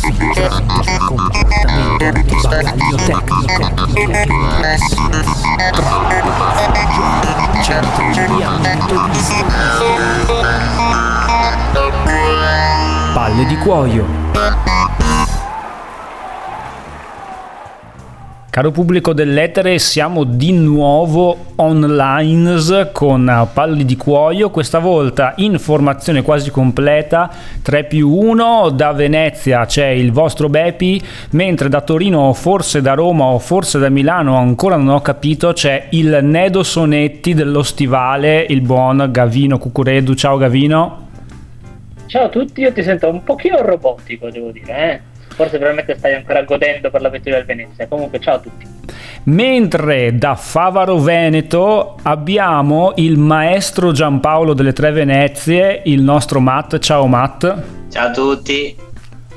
Filtrante, comportamento sbaraglio tecnico, centro giriamento di Palle di cuoio. Caro pubblico dell'etere, siamo di nuovo online con Palli di Cuoio, questa volta in formazione quasi completa, 3 più 1, da Venezia c'è il vostro Bepi, mentre da Torino, forse da Roma o forse da Milano, ancora non ho capito, c'è il Nedo Sonetti dello Stivale, il buon Gavino Cucuredu. Ciao Gavino. Ciao a tutti, io ti sento un pochino robotico, devo dire, eh? Forse probabilmente stai ancora godendo per l'avventura del Venezia. Comunque, ciao a tutti. Mentre da Favaro Veneto abbiamo il maestro Giampaolo delle Tre Venezie, il nostro Matt. Ciao Matt. Ciao a tutti.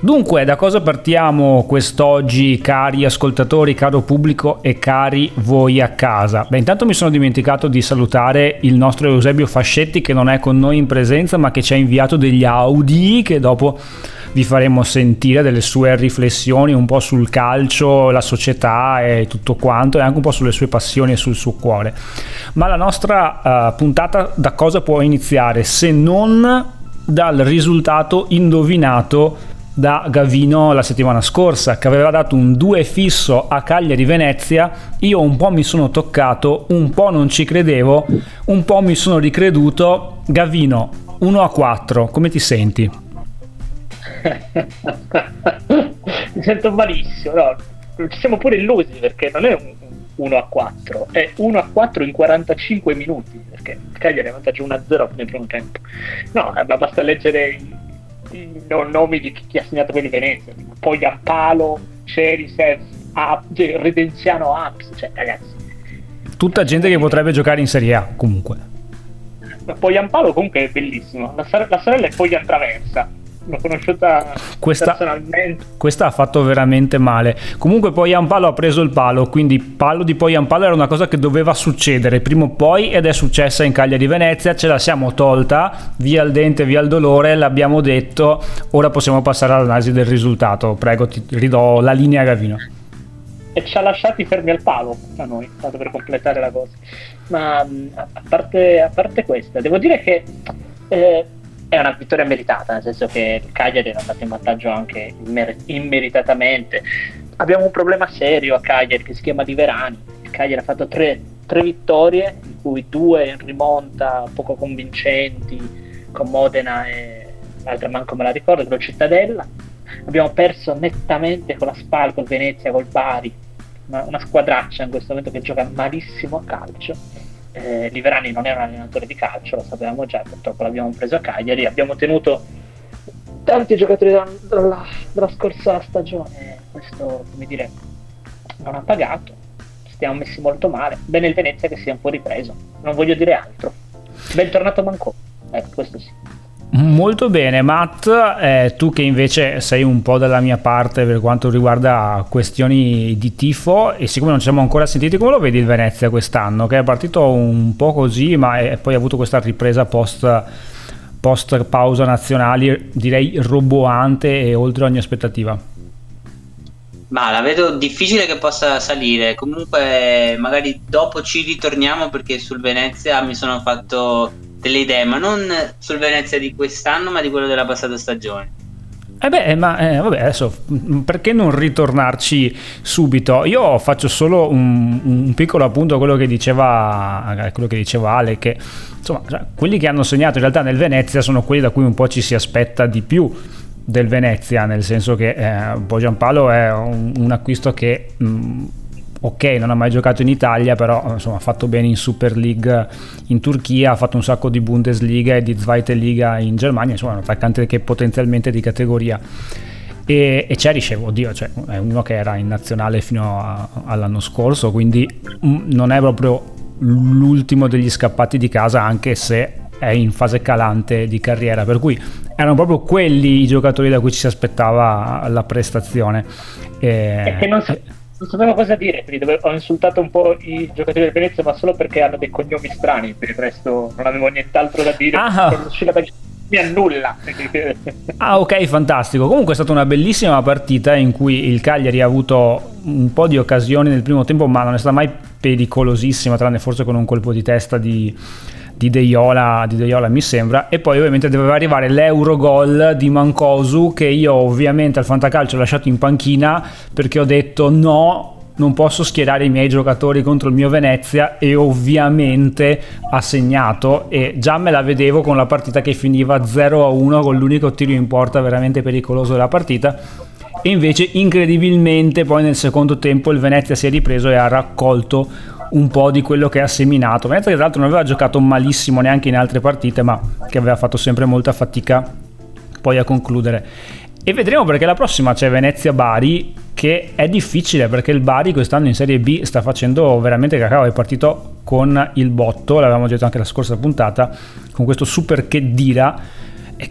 Dunque, da cosa partiamo quest'oggi, cari ascoltatori, caro pubblico e cari voi a casa? Beh, intanto mi sono dimenticato di salutare il nostro Eusebio Fascetti che non è con noi in presenza, ma che ci ha inviato degli Audi che dopo vi faremo sentire delle sue riflessioni un po' sul calcio, la società e tutto quanto e anche un po' sulle sue passioni e sul suo cuore. Ma la nostra uh, puntata da cosa può iniziare se non dal risultato indovinato da Gavino la settimana scorsa che aveva dato un 2 fisso a Cagliari Venezia io un po' mi sono toccato un po' non ci credevo un po' mi sono ricreduto Gavino 1 a 4 come ti senti? Mi sento malissimo, no? Ci siamo pure illusi perché non è un 1 a 4, è 1 a 4 in 45 minuti perché Cagliari è vantaggio 1 a 0 nel primo tempo. No, basta leggere i, i nomi di chi ha segnato per il Venezia, poi Ampalo, Cerisev, Redenziano Aps, cioè ragazzi. Tutta gente che potrebbe giocare in Serie A comunque. Poi Ampalo comunque è bellissimo, la, la sorella è poi Traversa l'ho conosciuta questa, personalmente. Questa ha fatto veramente male. Comunque poi Ampalo ha preso il palo, quindi palo di poi Ampalo era una cosa che doveva succedere prima o poi ed è successa in Cagliari Venezia, ce la siamo tolta, via il dente, via il dolore, l'abbiamo detto, ora possiamo passare all'analisi del risultato. Prego, ti ridò la linea Gavino. E ci ha lasciati fermi al palo a noi, tanto per completare la cosa. Ma a parte, a parte questa, devo dire che... Eh, è una vittoria meritata, nel senso che il Cagliari è andato in vantaggio anche immer- immeritatamente. Abbiamo un problema serio a Cagliari che si chiama Liverani. Il Cagliari ha fatto tre, tre vittorie, di cui due in rimonta poco convincenti con Modena e l'altra manco me la ricordo, con Cittadella. Abbiamo perso nettamente con la Spal, col Venezia, col Bari, una, una squadraccia in questo momento che gioca malissimo a calcio eh, Liverani non è un allenatore di calcio, lo sapevamo già, purtroppo l'abbiamo preso a Cagliari, abbiamo tenuto tanti giocatori dalla, dalla, dalla scorsa stagione, questo come dire non ha pagato, stiamo messi molto male, bene il Venezia che si è un po' ripreso, non voglio dire altro, bentornato Manco, ecco questo sì. Molto bene, Matt, eh, tu che invece sei un po' dalla mia parte per quanto riguarda questioni di tifo e siccome non ci siamo ancora sentiti, come lo vedi il Venezia quest'anno? Che è partito un po' così ma è, poi ha avuto questa ripresa post, post pausa nazionali, direi roboante e oltre ogni aspettativa. Ma la vedo difficile che possa salire, comunque magari dopo ci ritorniamo perché sul Venezia mi sono fatto delle idee, ma non sul Venezia di quest'anno, ma di quello della passata stagione. Eh beh, ma eh, vabbè, adesso perché non ritornarci subito? Io faccio solo un, un piccolo appunto a quello che diceva, quello che diceva Ale, che insomma, quelli che hanno segnato in realtà nel Venezia sono quelli da cui un po' ci si aspetta di più del Venezia, nel senso che eh, poi Giampaolo è un, un acquisto che mh, ok, non ha mai giocato in Italia, però insomma, ha fatto bene in Super League in Turchia, ha fatto un sacco di Bundesliga e di Zweite Liga in Germania, insomma, è un attaccante che è potenzialmente di categoria. E, e Cerishev, oddio, cioè, è uno che era in nazionale fino a, all'anno scorso, quindi mm, non è proprio l'ultimo degli scappati di casa, anche se è in fase calante di carriera, per cui erano proprio quelli i giocatori da cui ci si aspettava la prestazione. E, e non so non sapevo cosa dire, quindi dove, ho insultato un po' i giocatori del Venezia, ma solo perché hanno dei cognomi strani, per il resto non avevo nient'altro da dire. Ah, mi annulla. ah, ok, fantastico. Comunque è stata una bellissima partita in cui il Cagliari ha avuto un po' di occasioni nel primo tempo, ma non è stata mai pericolosissima, tranne forse con un colpo di testa di, di Deiola, di Deiola mi sembra e poi ovviamente doveva arrivare l'Eurogol di Mancosu che io ovviamente al Fantacalcio ho lasciato in panchina perché ho detto no non posso schierare i miei giocatori contro il mio Venezia e ovviamente ha segnato e già me la vedevo con la partita che finiva 0 a 1 con l'unico tiro in porta veramente pericoloso della partita. E invece incredibilmente poi nel secondo tempo il Venezia si è ripreso e ha raccolto un po' di quello che ha seminato Venezia che tra l'altro non aveva giocato malissimo neanche in altre partite ma che aveva fatto sempre molta fatica poi a concludere. E vedremo perché la prossima c'è Venezia-Bari che è difficile perché il Bari quest'anno in Serie B sta facendo veramente cacao, è partito con il botto, l'avevamo detto anche la scorsa puntata, con questo super che dira,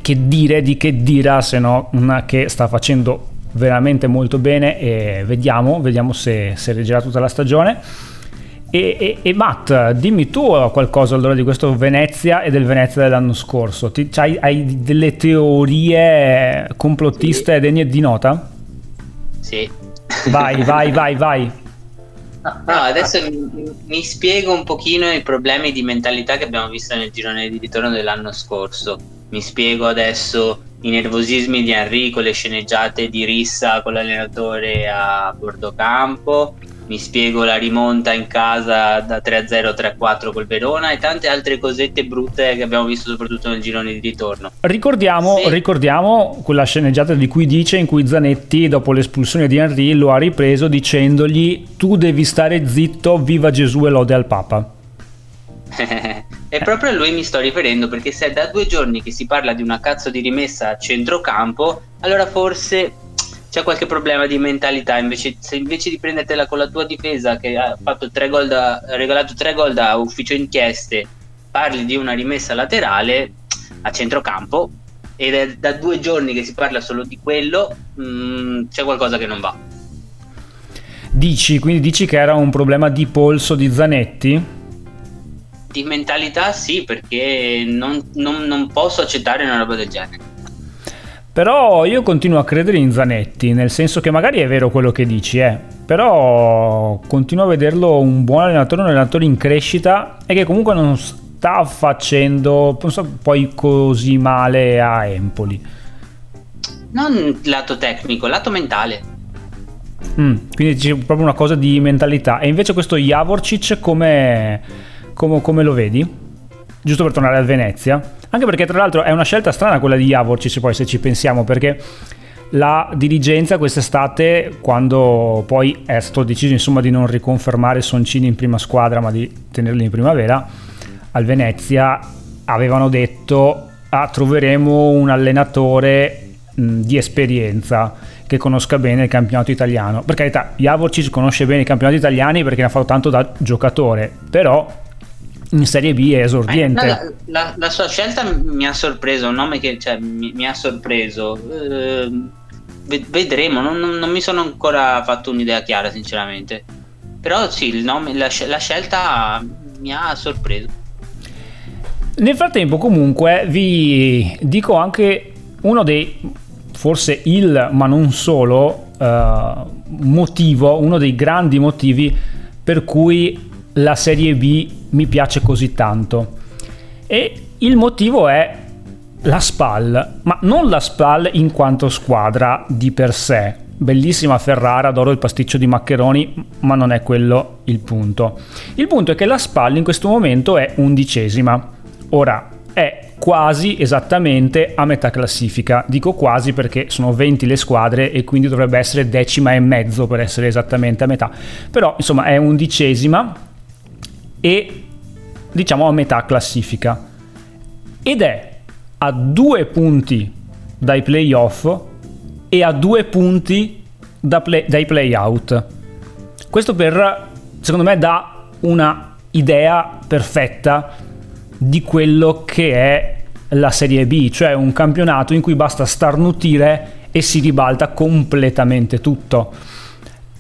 che dire di che dira se no che sta facendo veramente molto bene. E vediamo, vediamo se, se reggerà tutta la stagione. E, e, e, Matt, dimmi tu qualcosa allora di questo Venezia e del Venezia dell'anno scorso. Ti, hai, hai, delle teorie complottiste sì. degne di nota? Sì. Vai, vai, vai, vai. No, adesso mi, mi, spiego un pochino i problemi di mentalità che abbiamo visto nel girone di ritorno dell'anno scorso. Mi spiego adesso i nervosismi di Enrico, le sceneggiate di rissa con l'allenatore a bordo campo, mi spiego la rimonta in casa da 3-0 3-4 col Verona e tante altre cosette brutte che abbiamo visto soprattutto nel girone di ritorno. Ricordiamo, sì. ricordiamo quella sceneggiata di cui dice in cui Zanetti dopo l'espulsione di Henry lo ha ripreso dicendogli tu devi stare zitto, viva Gesù e lode al Papa. e proprio a lui mi sto riferendo perché se è da due giorni che si parla di una cazzo di rimessa a centrocampo, allora forse c'è qualche problema di mentalità. Invece, se invece di prendertela con la tua difesa, che ha, fatto tre gol da, ha regalato tre gol da ufficio inchieste, parli di una rimessa laterale a centrocampo ed è da due giorni che si parla solo di quello, mh, mm, c'è qualcosa che non va. Dici, quindi dici che era un problema di polso di Zanetti? Di mentalità sì, perché non, non, non posso accettare una roba del genere. Però io continuo a credere in Zanetti, nel senso che magari è vero quello che dici, eh, però continuo a vederlo un buon allenatore, un allenatore in crescita e che comunque non sta facendo non so, poi così male a Empoli. Non lato tecnico, lato mentale. Mm, quindi c'è proprio una cosa di mentalità. E invece questo Javorcic come, come, come lo vedi? Giusto per tornare a Venezia. Anche perché tra l'altro è una scelta strana quella di Javorcic poi se ci pensiamo perché la dirigenza quest'estate quando poi è stato deciso insomma di non riconfermare Soncini in prima squadra ma di tenerli in primavera al Venezia avevano detto ah, troveremo un allenatore mh, di esperienza che conosca bene il campionato italiano per carità Javorcic conosce bene i campionati italiani perché ne ha fatto tanto da giocatore però in Serie B è esordiente. La, la, la, sua scelta mi ha sorpreso, un nome che cioè, mi, mi, ha sorpreso. Eh, vedremo, non, non, mi sono ancora fatto un'idea chiara, sinceramente. Però sì, il nome, la, la scelta mi ha sorpreso. Nel frattempo, comunque, vi dico anche uno dei, forse il, ma non solo, uh, motivo, uno dei grandi motivi per cui la Serie B mi piace così tanto. E il motivo è la SPAL, ma non la SPAL in quanto squadra di per sé. Bellissima Ferrara, adoro il pasticcio di maccheroni, ma non è quello il punto. Il punto è che la SPAL in questo momento è undicesima. Ora, è quasi esattamente a metà classifica. Dico quasi perché sono 20 le squadre e quindi dovrebbe essere decima e mezzo per essere esattamente a metà. Però, insomma, è undicesima e diciamo a metà classifica ed è a due punti dai playoff e a due punti da play, dai playout. Questo per, secondo me, dà una idea perfetta di quello che è la Serie B, cioè un campionato in cui basta starnutire e si ribalta completamente tutto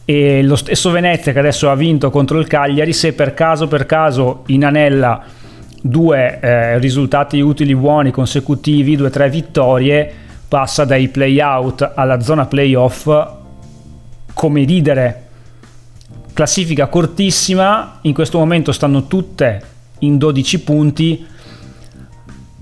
e lo stesso Venezia che adesso ha vinto contro il Cagliari, se per caso per caso inanella due eh, risultati utili buoni consecutivi, due o tre vittorie, passa dai play-out alla zona playoff come leader. Classifica cortissima, in questo momento stanno tutte in 12 punti.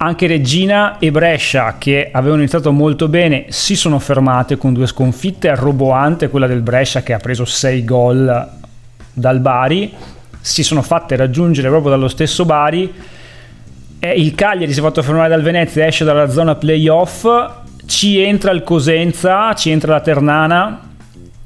Anche Regina e Brescia, che avevano iniziato molto bene, si sono fermate con due sconfitte, roboante quella del Brescia che ha preso 6 gol dal Bari, si sono fatte raggiungere proprio dallo stesso Bari. E il Cagliari si è fatto fermare dal Venezia, esce dalla zona playoff, ci entra il Cosenza, ci entra la Ternana,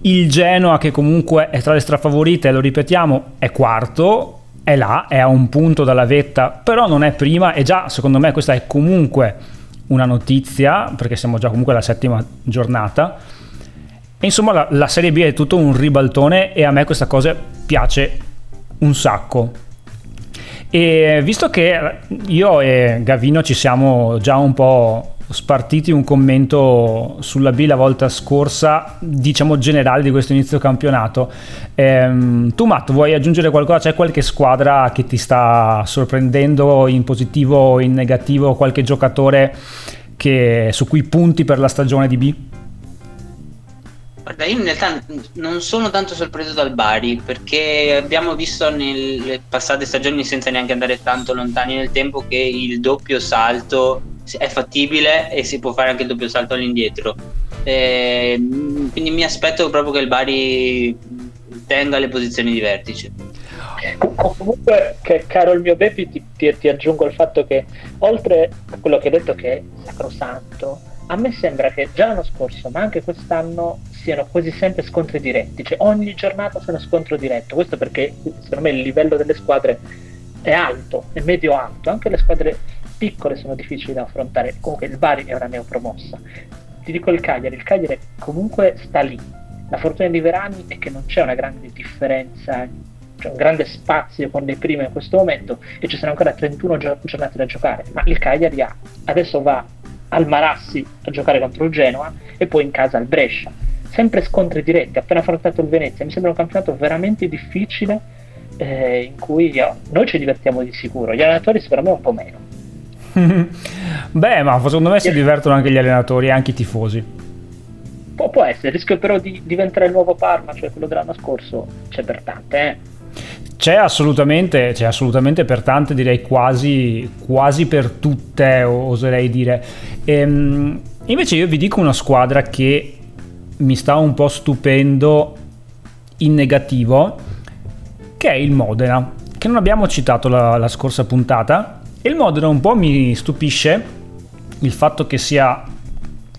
il Genoa che comunque è tra le strafavorite, lo ripetiamo, è quarto, è là, è a un punto dalla vetta, però non è prima e già secondo me questa è comunque una notizia, perché siamo già comunque alla settima giornata. E insomma la, la Serie B è tutto un ribaltone e a me questa cosa piace un sacco. E visto che io e Gavino ci siamo già un po' spartiti un commento sulla B la volta scorsa, diciamo generale di questo inizio campionato. Ehm, tu Matt, vuoi aggiungere qualcosa? C'è qualche squadra che ti sta sorprendendo in positivo o in negativo? Qualche giocatore che, su cui punti per la stagione di B? Guarda, io in realtà non sono tanto sorpreso dal Bari perché abbiamo visto nelle passate stagioni, senza neanche andare tanto lontani nel tempo, che il doppio salto è fattibile e si può fare anche il doppio salto all'indietro. E, quindi mi aspetto proprio che il Bari tenga le posizioni di vertice. Comunque, che, caro il mio Bepi, ti, ti, ti aggiungo il fatto che oltre a quello che hai detto che è sacrosanto, a me sembra che già l'anno scorso, ma anche quest'anno, siano quasi sempre scontri diretti, cioè ogni giornata sia uno scontro diretto. Questo perché secondo me il livello delle squadre è alto, è medio alto, anche le squadre piccole sono difficili da affrontare. Comunque il Bari è una neopromossa. Ti dico il Cagliari, il Cagliari comunque sta lì. La fortuna di Verani è che non c'è una grande differenza, c'è un grande spazio con le prime in questo momento e ci sono ancora 31 giornate da giocare, ma il Cagliari ha, adesso va al Marassi a giocare contro il Genoa e poi in casa al Brescia sempre scontri diretti, appena affrontato il Venezia, mi sembra un campionato veramente difficile eh, in cui io, noi ci divertiamo di sicuro, gli allenatori secondo me un po' meno. Beh, ma secondo me si divertono anche gli allenatori e anche i tifosi. Pu- può essere, il rischio però di diventare il nuovo Parma, cioè quello dell'anno scorso, c'è per tante, eh. C'è assolutamente, c'è assolutamente per tante, direi quasi, quasi per tutte, oserei dire. Ehm, invece io vi dico una squadra che mi sta un po' stupendo in negativo, che è il Modena, che non abbiamo citato la, la scorsa puntata. E il Modena un po' mi stupisce il fatto che sia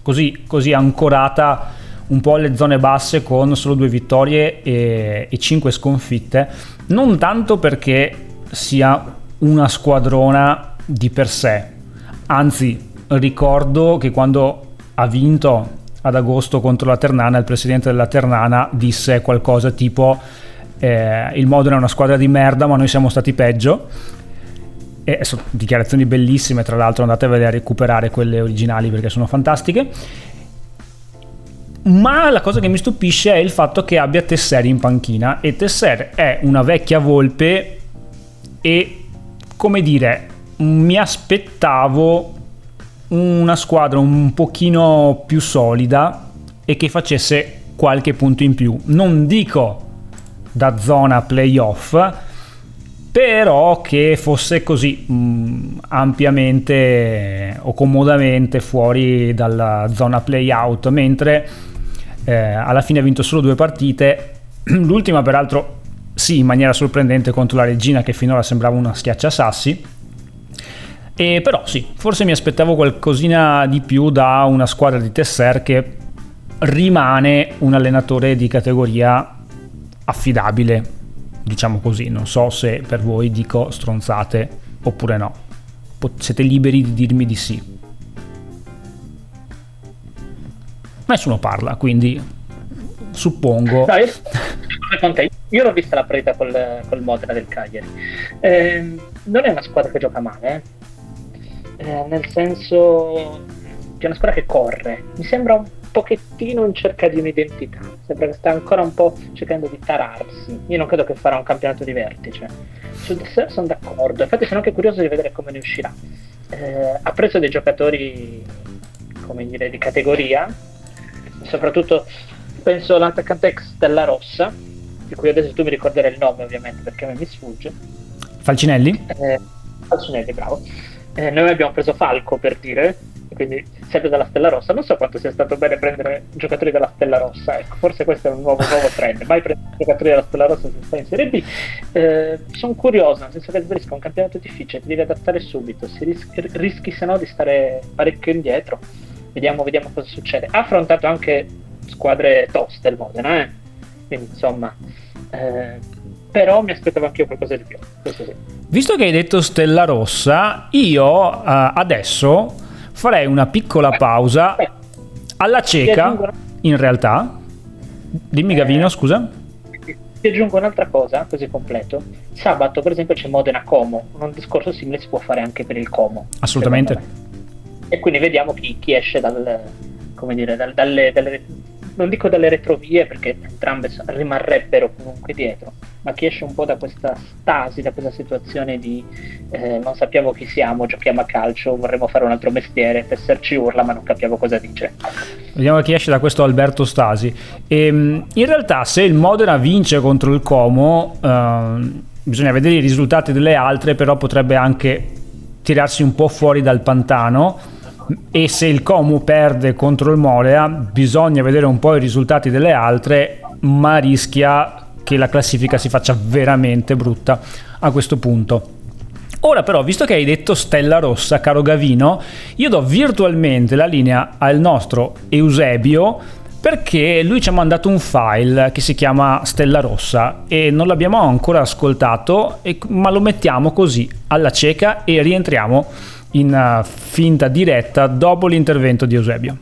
così, così ancorata un po' alle zone basse con solo due vittorie e, e cinque sconfitte, non tanto perché sia una squadrona di per sé, anzi ricordo che quando ha vinto ad agosto contro la Ternana, il presidente della Ternana disse qualcosa tipo eh, il Modena è una squadra di merda ma noi siamo stati peggio e sono dichiarazioni bellissime tra l'altro andatevele a recuperare quelle originali perché sono fantastiche ma la cosa che mi stupisce è il fatto che abbia Tesser in panchina e Tesser è una vecchia volpe e come dire mi aspettavo una squadra un pochino più solida e che facesse qualche punto in più. Non dico da zona playoff, però che fosse così mh, mm, ampiamente o comodamente fuori dalla zona playout, mentre eh, alla fine ha vinto solo due partite, l'ultima peraltro sì in maniera sorprendente contro la Regina che finora sembrava una schiacciasassi e però sì, forse mi aspettavo qualcosina di più da una squadra di Tesser che rimane un allenatore di categoria affidabile, diciamo così. Non so se per voi dico stronzate oppure no. Siete liberi di dirmi di sì. Nessuno parla, quindi suppongo. No, io, io l'ho vista la partita col, col Modena del Cagliari. Eh, non è una squadra che gioca male, eh? eh, nel senso che è una squadra che corre. Mi sembra un pochettino in cerca di un'identità, sembra che sta ancora un po' cercando di tararsi. Io non credo che farà un campionato di vertice. Su Dessert sono d'accordo, infatti sono anche curioso di vedere come ne uscirà. Eh, ha preso dei giocatori, come dire, di categoria, soprattutto penso all'attaccante ex della Rossa, di cui adesso tu mi ricorderai il nome ovviamente perché a me mi sfugge. Falcinelli? Eh, Falcinelli, bravo. Eh, noi abbiamo preso Falco per dire, quindi sempre dalla Stella Rossa. Non so quanto sia stato bene prendere giocatori della Stella Rossa, ecco, forse questo è un nuovo, nuovo trend. Mai prendere giocatori della Stella Rossa se stai in Serie B. Eh, sono curioso, nel senso che il Brisco è un campionato difficile, ti devi adattare subito, rischi, rischi se no di stare parecchio indietro. Vediamo, vediamo cosa succede. Ha affrontato anche squadre toste il Modena, eh? quindi insomma. Eh, però mi aspettavo anche io qualcosa di più. Sì. Visto che hai detto Stella Rossa, io uh, adesso farei una piccola pausa alla cieca, in realtà. Dimmi Gavino, scusa. Ti aggiungo un'altra cosa, così completo. Sabato, per esempio, c'è Modena Como. Un discorso simile si può fare anche per il Como. Assolutamente. E quindi vediamo chi, chi esce dal, dire, dal, dalle, dalle non dico dalle retrovie perché entrambe rimarrebbero comunque dietro, ma chi esce un po' da questa stasi, da questa situazione di eh, non sappiamo chi siamo, giochiamo a calcio, vorremmo fare un altro mestiere, Tesser ci urla ma non capiamo cosa dice. Vediamo chi esce da questo Alberto Stasi. E, ehm, in realtà se il Modena vince contro il Como, eh, bisogna vedere i risultati delle altre, però potrebbe anche tirarsi un po' fuori dal pantano e se il Como perde contro il Morea bisogna vedere un po' i risultati delle altre ma rischia che la classifica si faccia veramente brutta a questo punto. Ora però, visto che hai detto Stella Rossa, caro Gavino, io do virtualmente la linea al nostro Eusebio perché lui ci ha mandato un file che si chiama Stella Rossa e non l'abbiamo ancora ascoltato, ma lo mettiamo così alla cieca e rientriamo in uh, finta diretta dopo l'intervento di Eusebio.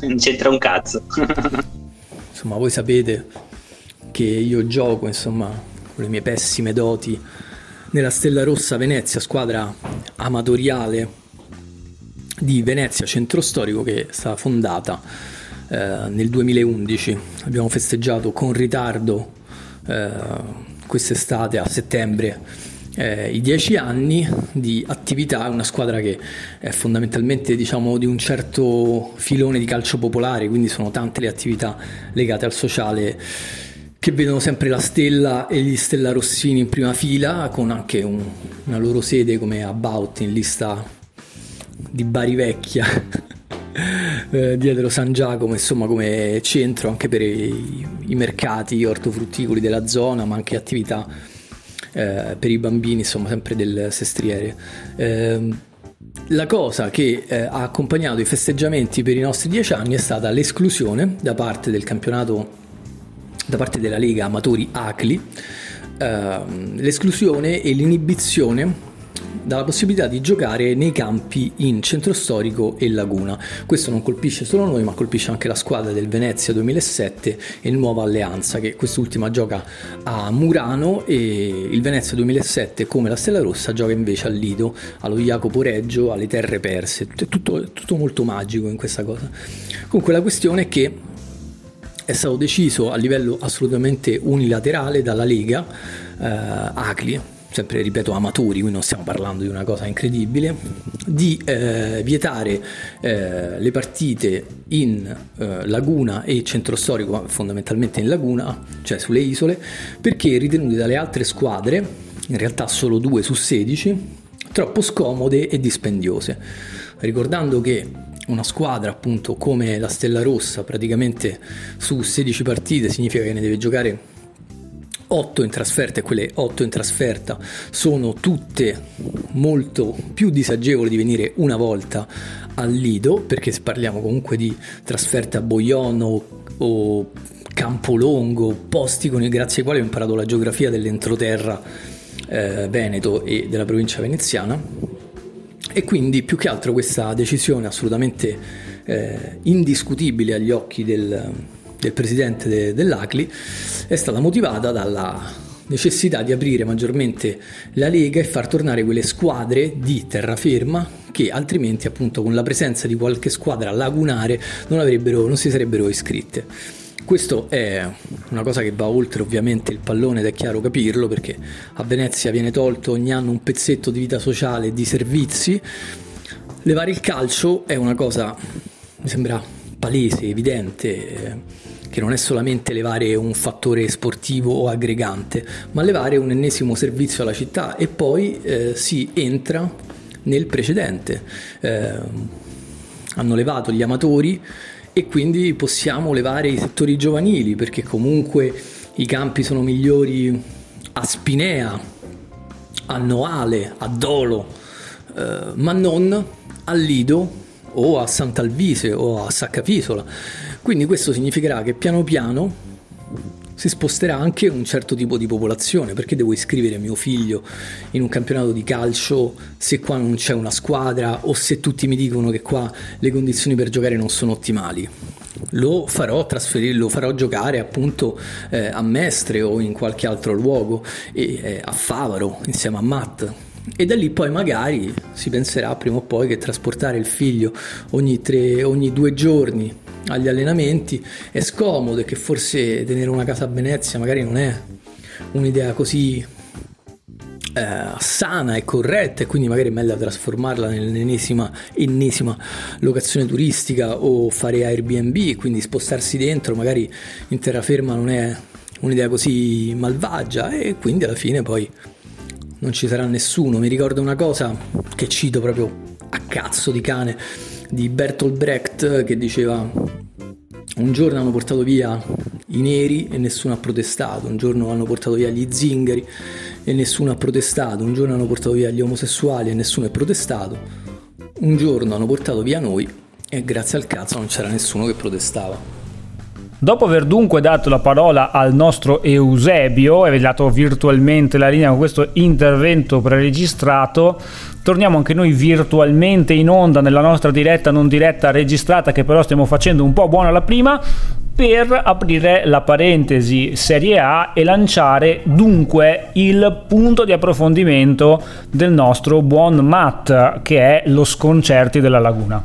Non c'entra un cazzo. insomma, voi sapete che io gioco, insomma, con le mie pessime doti nella Stella Rossa Venezia, squadra amatoriale di Venezia Centro Storico che è stata fondata eh, nel 2011. Abbiamo festeggiato con ritardo eh, quest'estate a settembre eh, i dieci anni di attività, una squadra che è fondamentalmente diciamo, di un certo filone di calcio popolare, quindi sono tante le attività legate al sociale che vedono sempre la Stella e gli Stella Rossini in prima fila, con anche un, una loro sede come About in lista di Bari Vecchia. eh, dietro San Giacomo, insomma, come centro anche per i, i mercati ortofrutticoli della zona, ma anche attività eh, per i bambini, insomma, sempre del sestriere. Eh, la cosa che eh, ha accompagnato i festeggiamenti per i nostri dieci anni è stata l'esclusione da parte del campionato, da parte della Lega Amatori ACLI, ehm, l'esclusione e l'inibizione dalla possibilità di giocare nei campi in centro storico e laguna. Questo non colpisce solo noi, ma colpisce anche la squadra del Venezia 2007 e Nuova Alleanza, che quest'ultima gioca a Murano e il Venezia 2007, come la Stella Rossa, gioca invece al Lido, allo Jacopo Reggio, alle Terre Perse. È tutto, tutto molto magico in questa cosa. Comunque la questione è che è stato deciso a livello assolutamente unilaterale dalla Lega eh, Acli, sempre ripeto amatori, qui non stiamo parlando di una cosa incredibile, di eh, vietare eh, le partite in eh, Laguna e centro storico, fondamentalmente in Laguna, cioè sulle isole, perché ritenute dalle altre squadre, in realtà solo due su 16, troppo scomode e dispendiose. Ricordando che una squadra appunto come la Stella Rossa praticamente su 16 partite significa che ne deve giocare 8 in trasferta e quelle 8 in trasferta sono tutte molto più disagevoli di venire una volta al Lido perché se parliamo comunque di trasferte a Boiono o Campolongo, posti con, grazie ai quali ho imparato la geografia dell'entroterra eh, Veneto e della provincia veneziana. E quindi più che altro questa decisione assolutamente eh, indiscutibile agli occhi del, del presidente de, dell'ACLI è stata motivata dalla, necessità di aprire maggiormente la Lega e far tornare quelle squadre di terraferma che altrimenti appunto con la presenza di qualche squadra lagunare non, non si sarebbero iscritte. Questo è una cosa che va oltre ovviamente il pallone ed è chiaro capirlo perché a Venezia viene tolto ogni anno un pezzetto di vita sociale e di servizi. Levare il calcio è una cosa, mi sembra palese, evidente, che non è solamente levare un fattore sportivo o aggregante, ma levare un ennesimo servizio alla città e poi eh, si entra nel precedente. Eh, hanno levato gli amatori e quindi possiamo levare i settori giovanili perché comunque i campi sono migliori a Spinea, a Noale, a Dolo, eh, ma non a Lido o a Sant'Alvise o a Saccapisola. Quindi questo significherà che piano piano si sposterà anche un certo tipo di popolazione. Perché devo iscrivere mio figlio in un campionato di calcio se qua non c'è una squadra o se tutti mi dicono che qua le condizioni per giocare non sono ottimali? Lo farò trasferire, lo farò giocare appunto eh, a Mestre o in qualche altro luogo, e, eh, a Favaro insieme a Matt. E da lì poi magari si penserà prima o poi che trasportare il figlio ogni, tre, ogni due giorni agli allenamenti è scomodo e che forse tenere una casa a Venezia magari non è un'idea così eh, sana e corretta e quindi magari è meglio trasformarla nell'ennesima ennesima locazione turistica o fare Airbnb, quindi spostarsi dentro magari in terraferma non è un'idea così malvagia e quindi alla fine poi non ci sarà nessuno. Mi ricordo una cosa che cito proprio a cazzo di cane di Bertolt Brecht che diceva un giorno hanno portato via i neri e nessuno ha protestato, un giorno hanno portato via gli zingari e nessuno ha protestato, un giorno hanno portato via gli omosessuali e nessuno ha protestato, un giorno hanno portato via noi e grazie al cazzo non c'era nessuno che protestava. Dopo aver dunque dato la parola al nostro Eusebio e dato virtualmente la linea con questo intervento preregistrato, torniamo anche noi virtualmente in onda nella nostra diretta non diretta registrata che però stiamo facendo un po' buona la prima per aprire la parentesi Serie A e lanciare dunque il punto di approfondimento del nostro buon Matt che è lo sconcerti della laguna.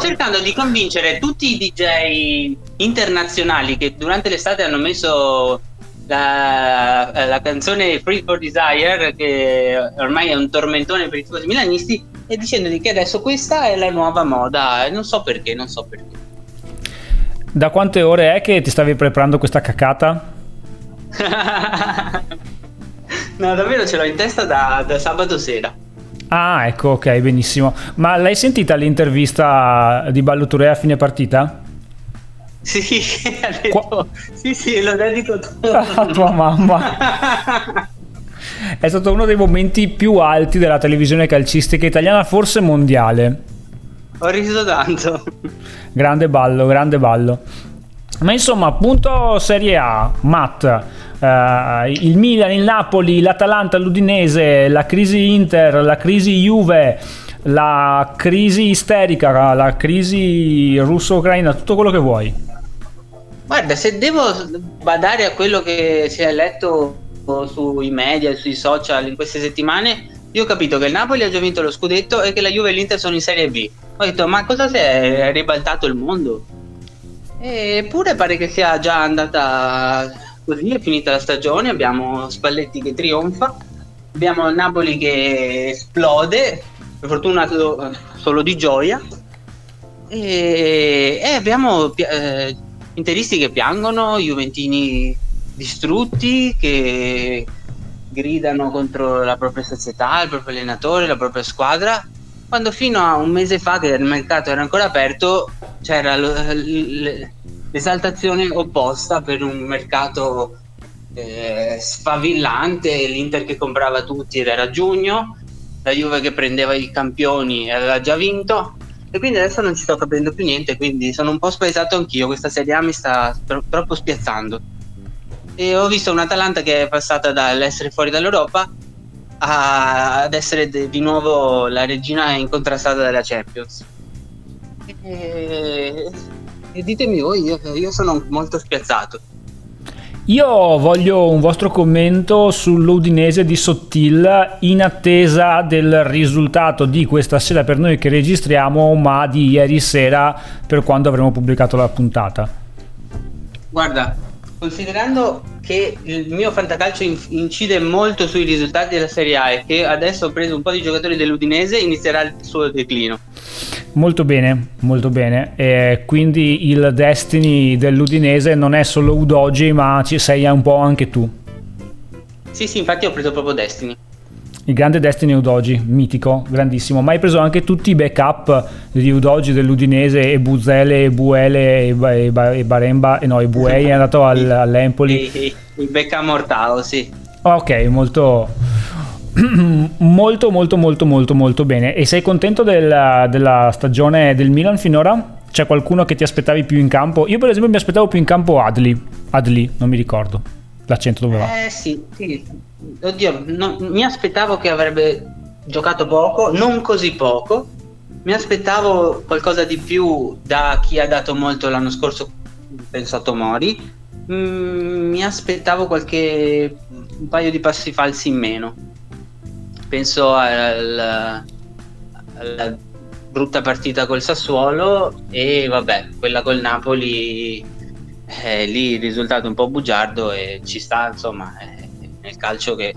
Cercando di convincere tutti i DJ internazionali che durante l'estate hanno messo la, la, canzone Free for Desire, che ormai è un tormentone per i tifosi milanisti, e dicendogli che adesso questa è la nuova moda. E non so perché, non so perché. Da quante ore è che ti stavi preparando questa cacata? no, davvero ce l'ho in testa da, da sabato sera. Ah, ecco, ok, benissimo. Ma l'hai sentita l'intervista di Balloture a fine partita? Sì, detto, sì, sì, lo dedico tutto. a tua mamma. È stato uno dei momenti più alti della televisione calcistica italiana, forse mondiale. Ho riso tanto. Grande ballo, grande ballo. Ma insomma, appunto Serie A, Matt, Uh, il Milan, il Napoli, l'Atalanta, l'Udinese, la crisi Inter, la crisi Juve, la crisi isterica, la crisi russo-ucraina, tutto quello che vuoi. Guarda, se devo badare a quello che si è letto sui media, sui social in queste settimane, io ho capito che il Napoli ha già vinto lo scudetto e che la Juve e l'Inter sono in Serie B. Ho detto, ma cosa si è ribaltato il mondo? Eppure pare che sia già andata Così è finita la stagione, abbiamo Spalletti che trionfa, abbiamo Napoli che esplode, per fortuna solo, di gioia, e, e abbiamo eh, interisti che piangono, Juventini distrutti che gridano contro la propria società, il proprio allenatore, la propria squadra, quando fino a un mese fa che il mercato era ancora aperto c'era lo, l, l'esaltazione opposta per un mercato eh, sfavillante, l'Inter che comprava tutti era giugno, la Juve che prendeva i campioni e aveva già vinto e quindi adesso non ci sto capendo più niente, quindi sono un po' spaesato anch'io, questa Serie A mi sta tro- troppo spiazzando. E ho visto un'Atalanta che è passata dall'essere fuori dall'Europa a, ad essere de- di nuovo la regina incontrastata della Champions. E, e ditemi voi, io, io sono molto spiazzato. Io voglio un vostro commento sull'Udinese di Sottil in attesa del risultato di questa sera per noi che registriamo, ma di ieri sera per quando avremo pubblicato la puntata. Guarda, considerando che il mio fantacalcio incide molto sui risultati della Serie A e che adesso ho preso un po' di giocatori dell'Udinese, inizierà il suo declino. Molto bene, molto bene. E quindi il Destiny dell'Udinese non è solo Udogi, ma ci sei un po' anche tu. Sì, sì, infatti ho preso proprio Destiny. Il grande Destiny Udogi, mitico, grandissimo. Ma hai preso anche tutti i backup di Udogi dell'Udinese e Buzele e Buele e, ba- e, ba- e Baremba, e no, e Buei è andato al- all'Empoli. Il backup mortale, sì. Ok, molto molto molto molto molto molto bene e sei contento della, della, stagione del Milan finora? C'è qualcuno che ti aspettavi più in campo? Io per esempio mi aspettavo più in campo Adli Adli, non mi ricordo l'accento dove va eh sì, sì. Oddio no, mi aspettavo che avrebbe giocato poco non così poco. Mi aspettavo qualcosa di più da chi ha dato molto l'anno scorso penso a Tomori. Mm, mi aspettavo qualche un paio di passi falsi in meno. Penso al, alla brutta partita col Sassuolo e vabbè, quella col Napoli, eh, lì il risultato è un po' bugiardo e ci sta insomma eh, nel calcio che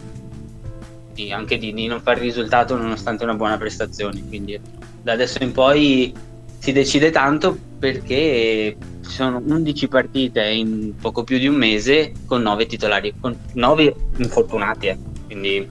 di, anche di, di, non fare risultato nonostante una buona prestazione, quindi da adesso in poi si decide tanto perché sono 11 partite in poco più di un mese con 9 titolari, con 9 infortunati, eh. quindi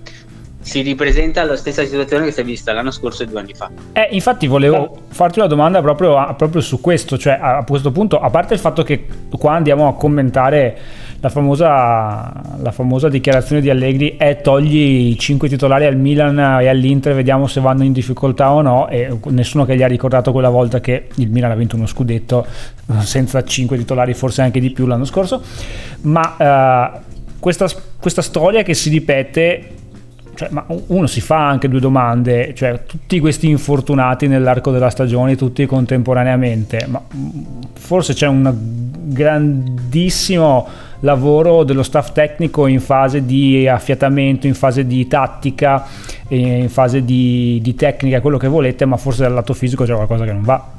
si ripresenta la stessa situazione che si è vista l'anno scorso e due anni fa. Eh, infatti volevo farti una domanda proprio, a, proprio su questo, cioè a, a, questo punto, a parte il fatto che qua andiamo a commentare la famosa, la famosa dichiarazione di Allegri è togli i cinque titolari al Milan e all'Inter, vediamo se vanno in difficoltà o no, e nessuno che gli ha ricordato quella volta che il Milan ha vinto uno scudetto senza cinque titolari, forse anche di più l'anno scorso, ma... Uh, questa, questa storia che si ripete cioè, ma uno si fa anche due domande, cioè tutti questi infortunati nell'arco della stagione, tutti contemporaneamente, ma forse c'è un grandissimo lavoro dello staff tecnico in fase di affiatamento, in fase di tattica, in fase di, di tecnica, quello che volete, ma forse dal lato fisico c'è qualcosa che non va.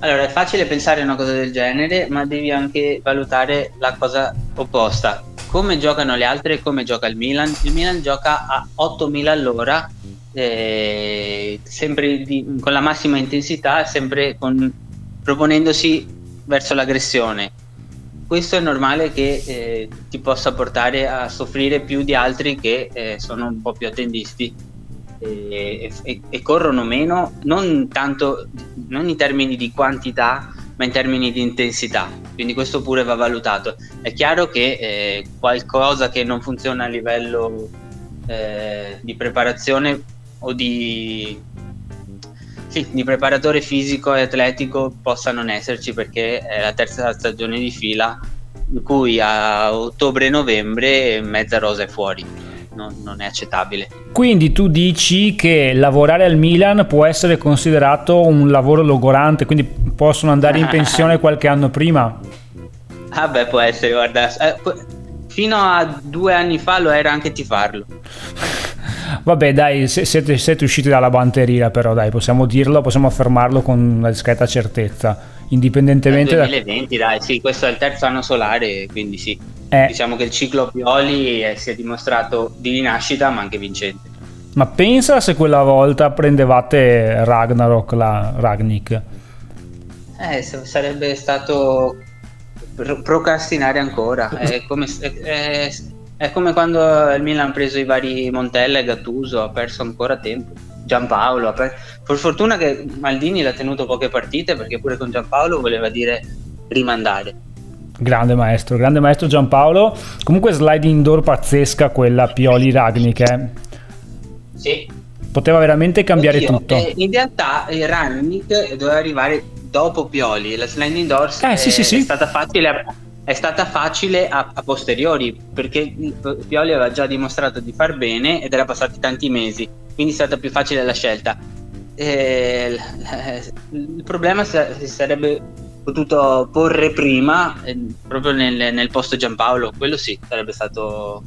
Allora, è facile pensare a una cosa del genere, ma devi anche valutare la cosa opposta come giocano le altre e come gioca il Milan. Il Milan gioca a 8000 all'ora, eh, sempre di, con la massima intensità, sempre con, proponendosi verso l'aggressione. Questo è normale che eh, ti possa portare a soffrire più di altri che eh, sono un po' più attendisti e, e, e corrono meno, non tanto non in termini di quantità, ma in termini di intensità, quindi questo pure va valutato. È chiaro che eh, qualcosa che non funziona a livello eh, di preparazione o di, sì, di preparatore fisico e atletico possa non esserci perché è la terza stagione di fila in cui a ottobre-novembre mezza rosa è fuori non, non, è accettabile. Quindi tu dici che lavorare al Milan può essere considerato un lavoro logorante, quindi possono andare in pensione qualche anno prima? Ah beh, può essere, guarda, eh, fino a due anni fa lo era anche ti farlo. Vabbè, dai, siete, siete, usciti dalla banterina, però dai, possiamo dirlo, possiamo affermarlo con una discreta certezza. Indipendentemente Nel 2020, da... dai, sì, questo è il terzo anno solare, quindi sì. Eh. Diciamo che il ciclo Pioli si è dimostrato di rinascita, ma anche vincente. Ma pensa se quella volta prendevate Ragnarok, la Ragnik. Eh, sarebbe stato procrastinare ancora. È come, è, è come, quando il Milan ha preso i vari Montella e Gattuso, ha perso ancora tempo. Giampaolo, per, per fortuna che Maldini l'ha tenuto poche partite perché pure con Giampaolo voleva dire rimandare. Grande maestro, grande maestro Giampaolo. Comunque sliding door pazzesca quella Pioli Ragnik. Eh. Sì. Poteva veramente cambiare Oddio, tutto. Eh, in realtà il Ragnik doveva arrivare dopo Pioli. La sliding doors eh, sì, sì, sì. è stata facile è stata facile a, a, posteriori perché Pioli aveva già dimostrato di far bene ed era passati tanti mesi, quindi è stata più facile la scelta. eh, il problema si sarebbe potuto porre prima, eh, proprio nel, nel posto Giampaolo, quello sì, sarebbe stato,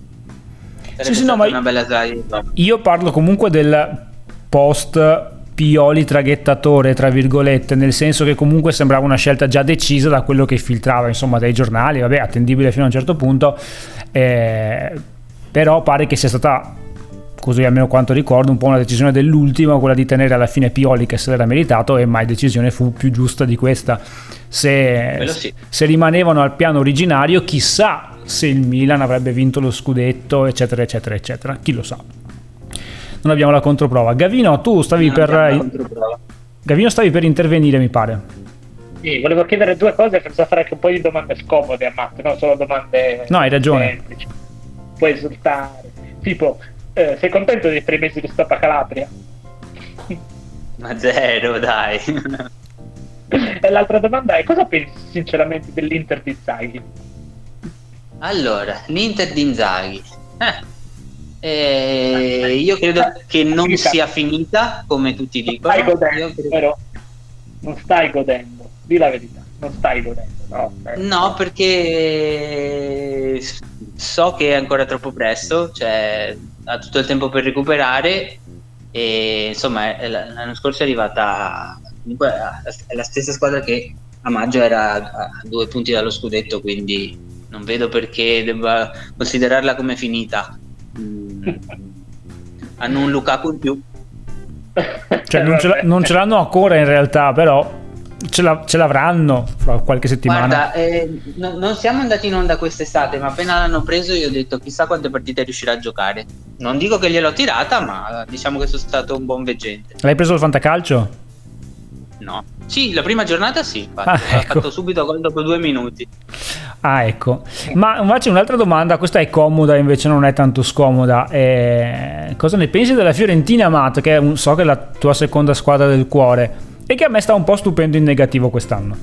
sarebbe sì, sì, no, una bella slide. Io parlo comunque del post Pioli traghettatore, tra virgolette, nel senso che comunque sembrava una scelta già decisa da quello che filtrava, insomma, dai giornali, vabbè, attendibile fino a un certo punto, eh, però pare che sia stata così almeno quanto ricordo, un po' una decisione dell'ultimo, quella di tenere alla fine Pioli che se l'era meritato e mai decisione fu più giusta di questa. Se, sì. se rimanevano al piano originario, chissà se il Milan avrebbe vinto lo scudetto, eccetera, eccetera, eccetera. Chi lo sa. Non abbiamo la controprova. Gavino, tu stavi Non per... abbiamo la controprova. Gavino stavi per intervenire, mi pare. Sì, volevo chiedere due cose senza fare anche un po' di domande scomode a Matt, non solo domande No, hai ragione. semplici. Puoi esultare. Tipo, eh, sei contento dei tre mesi di Stoppa Calabria? Ma zero, dai. e l'altra domanda è cosa pensi sinceramente dell'Inter di Zaghi? Allora, l'Inter di Inzaghi. Eh, eh, io credo che non sia finita, come tutti dicono. stai godendo, credo- vero? Non stai godendo, di la verità, non stai godendo, no? Eh, No, perché so che è ancora troppo presto, cioè ha tutto il tempo per recuperare e insomma l'anno scorso è arrivata comunque è la stessa squadra che a maggio era a a due punti dallo scudetto, quindi non vedo perché debba considerarla come finita. Hanno un Lukaku in più. Cioè, non ce, non ce l'hanno ancora in realtà, però ce, la- ce l'avranno fra qualche settimana. Guarda, eh, no- non siamo andati in onda quest'estate, ma appena l'hanno preso io ho detto chissà quante partite riuscirà a giocare. Non dico che gliel'ho tirata, ma diciamo che sono stato un buon veggente. L'hai preso il fantacalcio? No. Sì, la prima giornata sì, infatti. Ah, L'ho ecco. fatto subito gol dopo due minuti. Ah, ecco. Ma invece un'altra domanda, questa è comoda, invece non è tanto scomoda. Eh, cosa ne pensi della Fiorentina, Matt, che un- so che è la tua seconda squadra del cuore e che a me sta un po' stupendo in negativo quest'anno?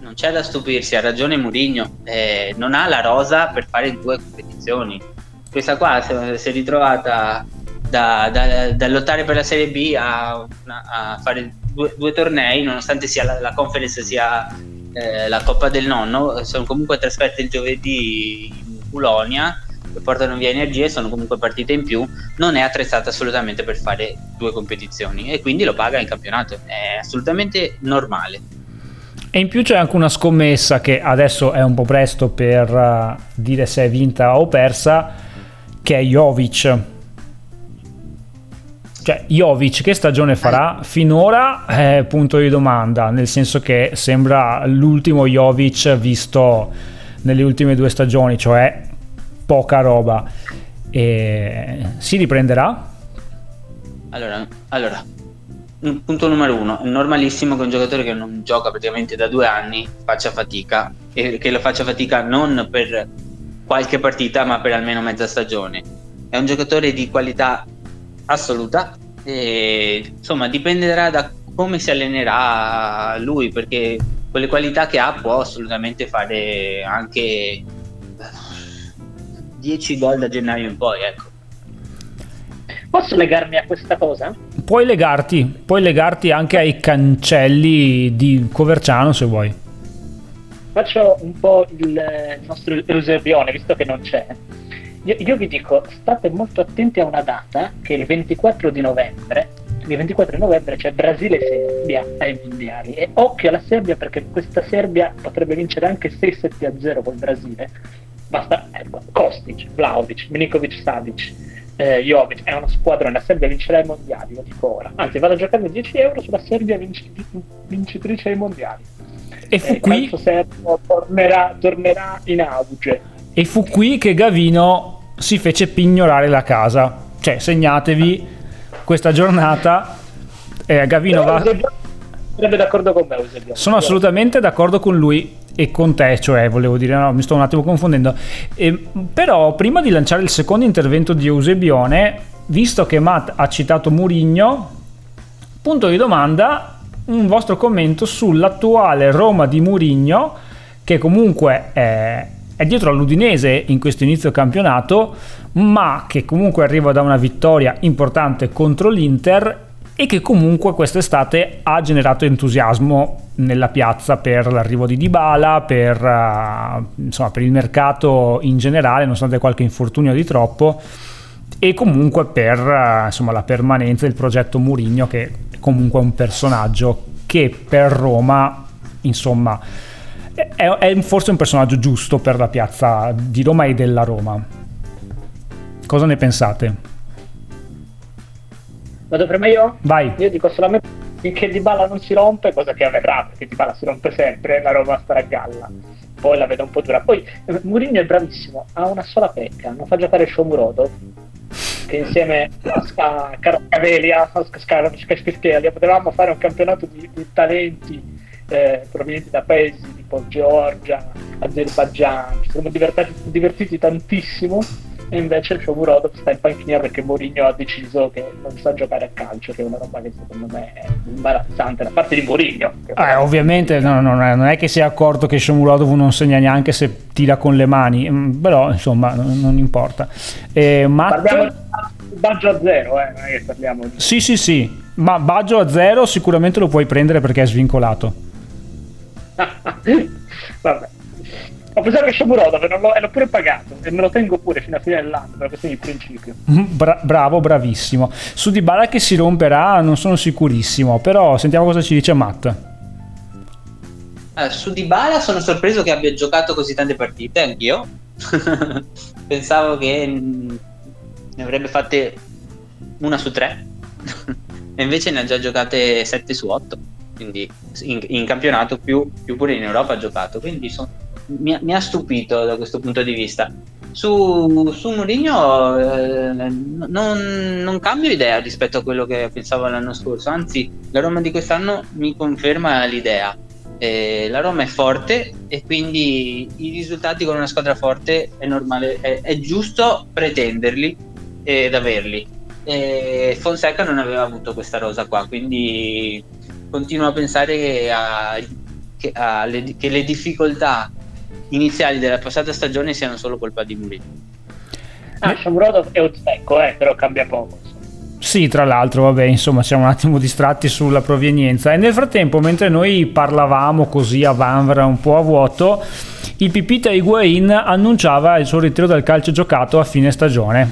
Non c'è da stupirsi, ha ragione Murigno. eh, non ha la rosa per fare due competizioni. Questa qua si è ritrovata da, da- da lottare per la Serie B a, a fare due, due tornei, nonostante sia la, la conference sia eh, la Coppa del Nonno. Sono comunque trasferte il giovedì in Polonia che portano via energie, sono comunque partite in più. Non è attrezzata assolutamente per fare due competizioni e quindi lo paga in campionato. È assolutamente normale. E in più c'è anche una scommessa che adesso è un po' presto per eh, dire se è vinta o persa, che è Jovic. Cioè, Jovic che stagione farà? Finora è punto di domanda, nel senso che sembra l'ultimo Jovic visto nelle ultime due stagioni, cioè poca roba. E si riprenderà? Allora, allora, un- punto numero uno, è normalissimo che un giocatore che non gioca praticamente da due anni faccia fatica e che lo faccia fatica non per qualche partita ma per almeno mezza stagione. È un giocatore di qualità assoluta e insomma dipenderà da come si allenerà lui perché con le qualità che ha può assolutamente fare anche 10 gol da gennaio in poi, ecco. Posso legarmi a questa cosa? Puoi legarti, puoi legarti anche ai cancelli di Coverciano se vuoi. Faccio un po' il, il nostro Eusebione, visto che non c'è. Io, io vi dico, state molto attenti a una data, che è il 24 di novembre. Il 24 di novembre c'è Brasile-Serbia ai mondiali. E occhio alla Serbia perché questa Serbia potrebbe vincere anche 6-7-0 col Brasile. Basta, ecco, Kostic, Vlaovic, Milinkovic, Savic, eh, Jovic, è una squadra, la Serbia vincerà i mondiali, lo dico ora. Anzi, vado a giocare 10 euro sulla Serbia vinci- vincitrice ai mondiali. E fu Eh, qui tornerà, tornerà in auge. E fu qui che Gavino si fece pignorare la casa. Cioè, segnatevi questa giornata. Eh, Gavino va. Sarebbe d'accordo con me, Eusebio. Sono assolutamente d'accordo con lui e con te, cioè volevo dire, no, mi sto un attimo confondendo. E, però prima di lanciare il secondo intervento di Eusebione, visto che Matt ha citato Murigno, punto di domanda, un vostro commento sull'attuale Roma di Murigno, che comunque è, è dietro all'Udinese in questo inizio campionato, ma che comunque arriva da una vittoria importante contro l'Inter e che comunque quest'estate ha generato entusiasmo nella piazza per l'arrivo di Dybala, per, uh, insomma, per il mercato in generale, nonostante qualche infortunio di troppo e comunque per uh, insomma, la permanenza del progetto Murigno che è comunque un personaggio che per Roma insomma è, è forse un personaggio giusto per la piazza di Roma e della Roma cosa ne pensate? Vado prima io? Vai. Io dico solamente finché Di Bala non si rompe, cosa che avverrà, perché Di Bala si rompe sempre, la Roma starà a galla. Poi la vedo un po' dura. Poi eh, Mourinho è bravissimo, ha una sola pecca, non fa giocare Shomurodov, che insieme a Caracavelia, a Scaschelia, potevamo fare un campionato di, di talenti eh, provenienti da paesi tipo Georgia, Azerbaijan, ci siamo divertiti, divertiti tantissimo e invece il Shomurodov sta in panchina perché Mourinho ha deciso che non sa giocare a calcio che è una roba che secondo me è imbarazzante da parte di Mourinho. Eh, ovviamente no, no, non è che si è accorto che Shomurodov non segna neanche se tira con le mani mm, però insomma non, non importa. Eh, Matt... parliamo di Baggio a zero eh, non è che parliamo di... sì sì sì ma Baggio a zero sicuramente lo puoi prendere perché è svincolato vabbè ho pensato che Shomurodov non l'ho, pure pagato e me lo tengo pure fino a fine dell'anno per questione di principio. Mm, bra- bravo, bravissimo. Su Dybala che si romperà non sono sicurissimo, però sentiamo cosa ci dice Matt. Eh, su Dybala sono sorpreso che abbia giocato così tante partite, anch'io. Pensavo che ne avrebbe fatte una su tre, e invece ne ha già giocate 7 su 8. Quindi in, in campionato più, più, pure in Europa ha giocato. Quindi sono mi, mi, ha stupito da questo punto di vista. Su, su Mourinho eh, non, non, cambio idea rispetto a quello che pensavo l'anno scorso, anzi la Roma di quest'anno mi conferma l'idea. Eh, la Roma è forte e quindi i risultati con una squadra forte è normale, è, è giusto pretenderli ed averli. E Fonseca non aveva avuto questa rosa qua, quindi continuo a pensare che, a, che, a le, che le difficoltà iniziali della passata stagione siano solo colpa di Mourinho. Ah, Shomurodov è Uzbeko, eh, però cambia poco. Sì, tra l'altro, vabbè, insomma, siamo un attimo distratti sulla provenienza. E nel frattempo, mentre noi parlavamo così a Vanvera un po' a vuoto, il Pipita Higuain annunciava il suo ritiro dal calcio giocato a fine stagione.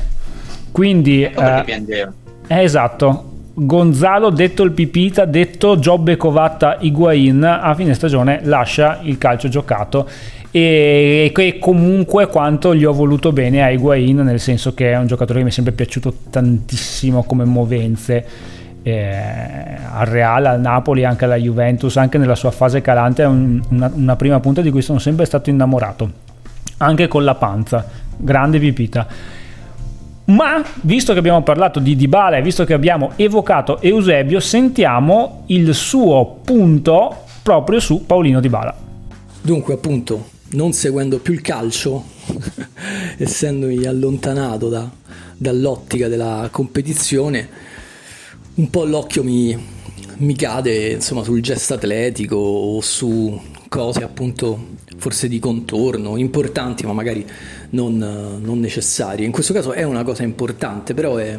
Quindi... Ecco eh, eh, esatto, Gonzalo, detto il Pipita, detto Giobbe Covatta Higuain, a fine stagione lascia il calcio giocato e, e comunque quanto gli ho voluto bene a Higuain nel senso che è un giocatore che mi è sempre piaciuto tantissimo come movenze eh, al Real, al Napoli, anche alla Juventus, anche nella sua fase calante è un, una, una prima punta di cui sono sempre stato innamorato, anche con la panza, grande pipita. Ma visto che abbiamo parlato di Dybala e visto che abbiamo evocato Eusebio, sentiamo il suo punto proprio su Paolino Dybala. Dunque, appunto, non seguendo più il calcio, essendomi allontanato da, dall'ottica della competizione, un po' l'occhio mi, mi cade insomma, sul gesto atletico o su cose appunto forse di contorno, importanti ma magari non, non, necessarie. In questo caso è una cosa importante, però è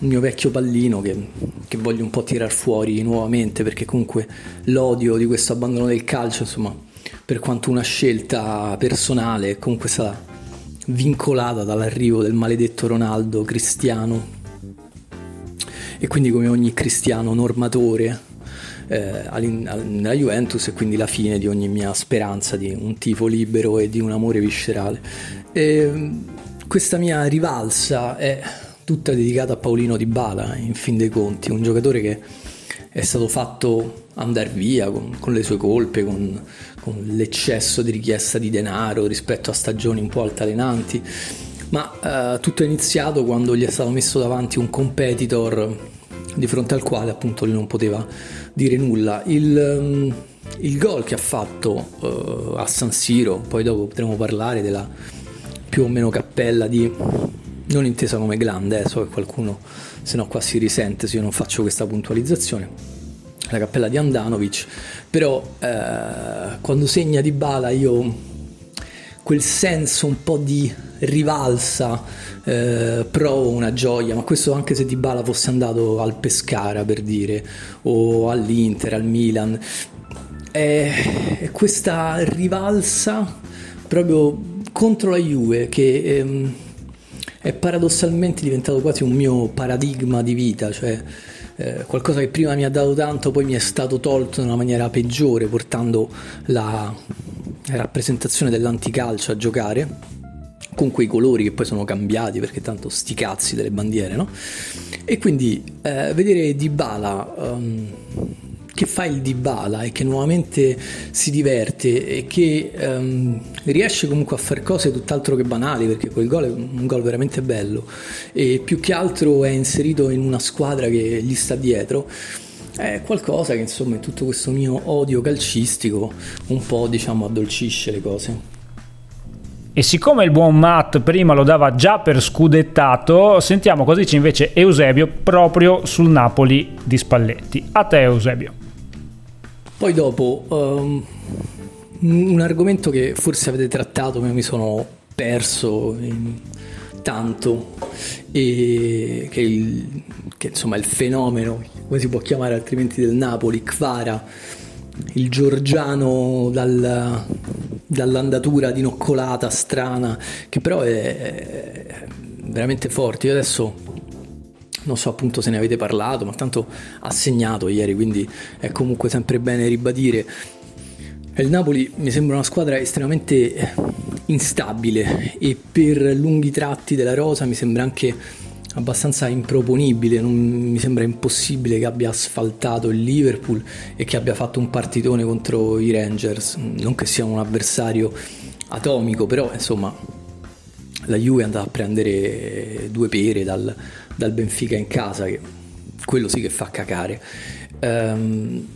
un mio vecchio pallino che, che voglio un po' tirar fuori nuovamente perché comunque l'odio di questo abbandono del calcio, insomma, per quanto una scelta personale è comunque stata vincolata dall'arrivo del maledetto Ronaldo cristiano e quindi come ogni cristiano normatore eh, nella Juventus e quindi la fine di ogni mia speranza di un tifo libero e di un amore viscerale. E, questa mia rivalsa è tutta dedicata a Paolino Di Bala, in fin dei conti, un giocatore che è stato fatto andare via con, con le sue colpe, con, con l'eccesso di richiesta di denaro rispetto a stagioni un po' altalenanti, ma eh, tutto è iniziato quando gli è stato messo davanti un competitor di fronte al quale appunto lui non poteva dire nulla. Il, um, il gol che ha fatto uh, a San Siro, poi dopo potremo parlare della più o meno cappella di non intesa come grande, eh, so che qualcuno se no qua si risente se io non faccio questa puntualizzazione la cappella di Andanovic, però eh, quando segna di bala io quel senso un po' di rivalsa eh, provo una gioia, ma questo anche se Di Bala fosse andato al Pescara per dire, o all'Inter, al Milan, è, questa rivalsa proprio contro la Juve che ehm, è paradossalmente diventato quasi un mio paradigma di vita, cioè eh, qualcosa che prima mi ha dato tanto poi mi è stato tolto in una maniera peggiore portando la rappresentazione dell'anticalcio a giocare con quei colori che poi sono cambiati perché tanto sti cazzi delle bandiere, no? E quindi eh, vedere Dybala um, che fa il Dybala e che nuovamente si diverte e che um, riesce comunque a fare cose tutt'altro che banali perché quel gol è un gol veramente bello e più che altro è inserito in una squadra che gli sta dietro è qualcosa che insomma in tutto questo mio odio calcistico un po' diciamo addolcisce le cose. E siccome il buon Matt prima lo dava già per scudettato, sentiamo cosa dice invece Eusebio proprio sul Napoli di Spalletti. A te Eusebio. Poi dopo, um, un argomento che forse avete trattato, ma mi sono perso in tanto, e che, il, che insomma il fenomeno, come si può chiamare altrimenti del Napoli, Kvara, il Giorgiano dal, dall'andatura dinoccolata, strana, che però è, è veramente forte. Io adesso non so appunto se ne avete parlato, ma tanto ha segnato ieri, quindi è comunque sempre bene ribadire. Il Napoli mi sembra una squadra estremamente instabile e per lunghi tratti della rosa mi sembra anche abbastanza improponibile, non mi sembra impossibile che abbia asfaltato il Liverpool e che abbia fatto un partitone contro i Rangers, non che sia un avversario atomico, però insomma la Juve è andata a prendere due pere dal, dal Benfica in casa, che quello sì che fa cacare. Um,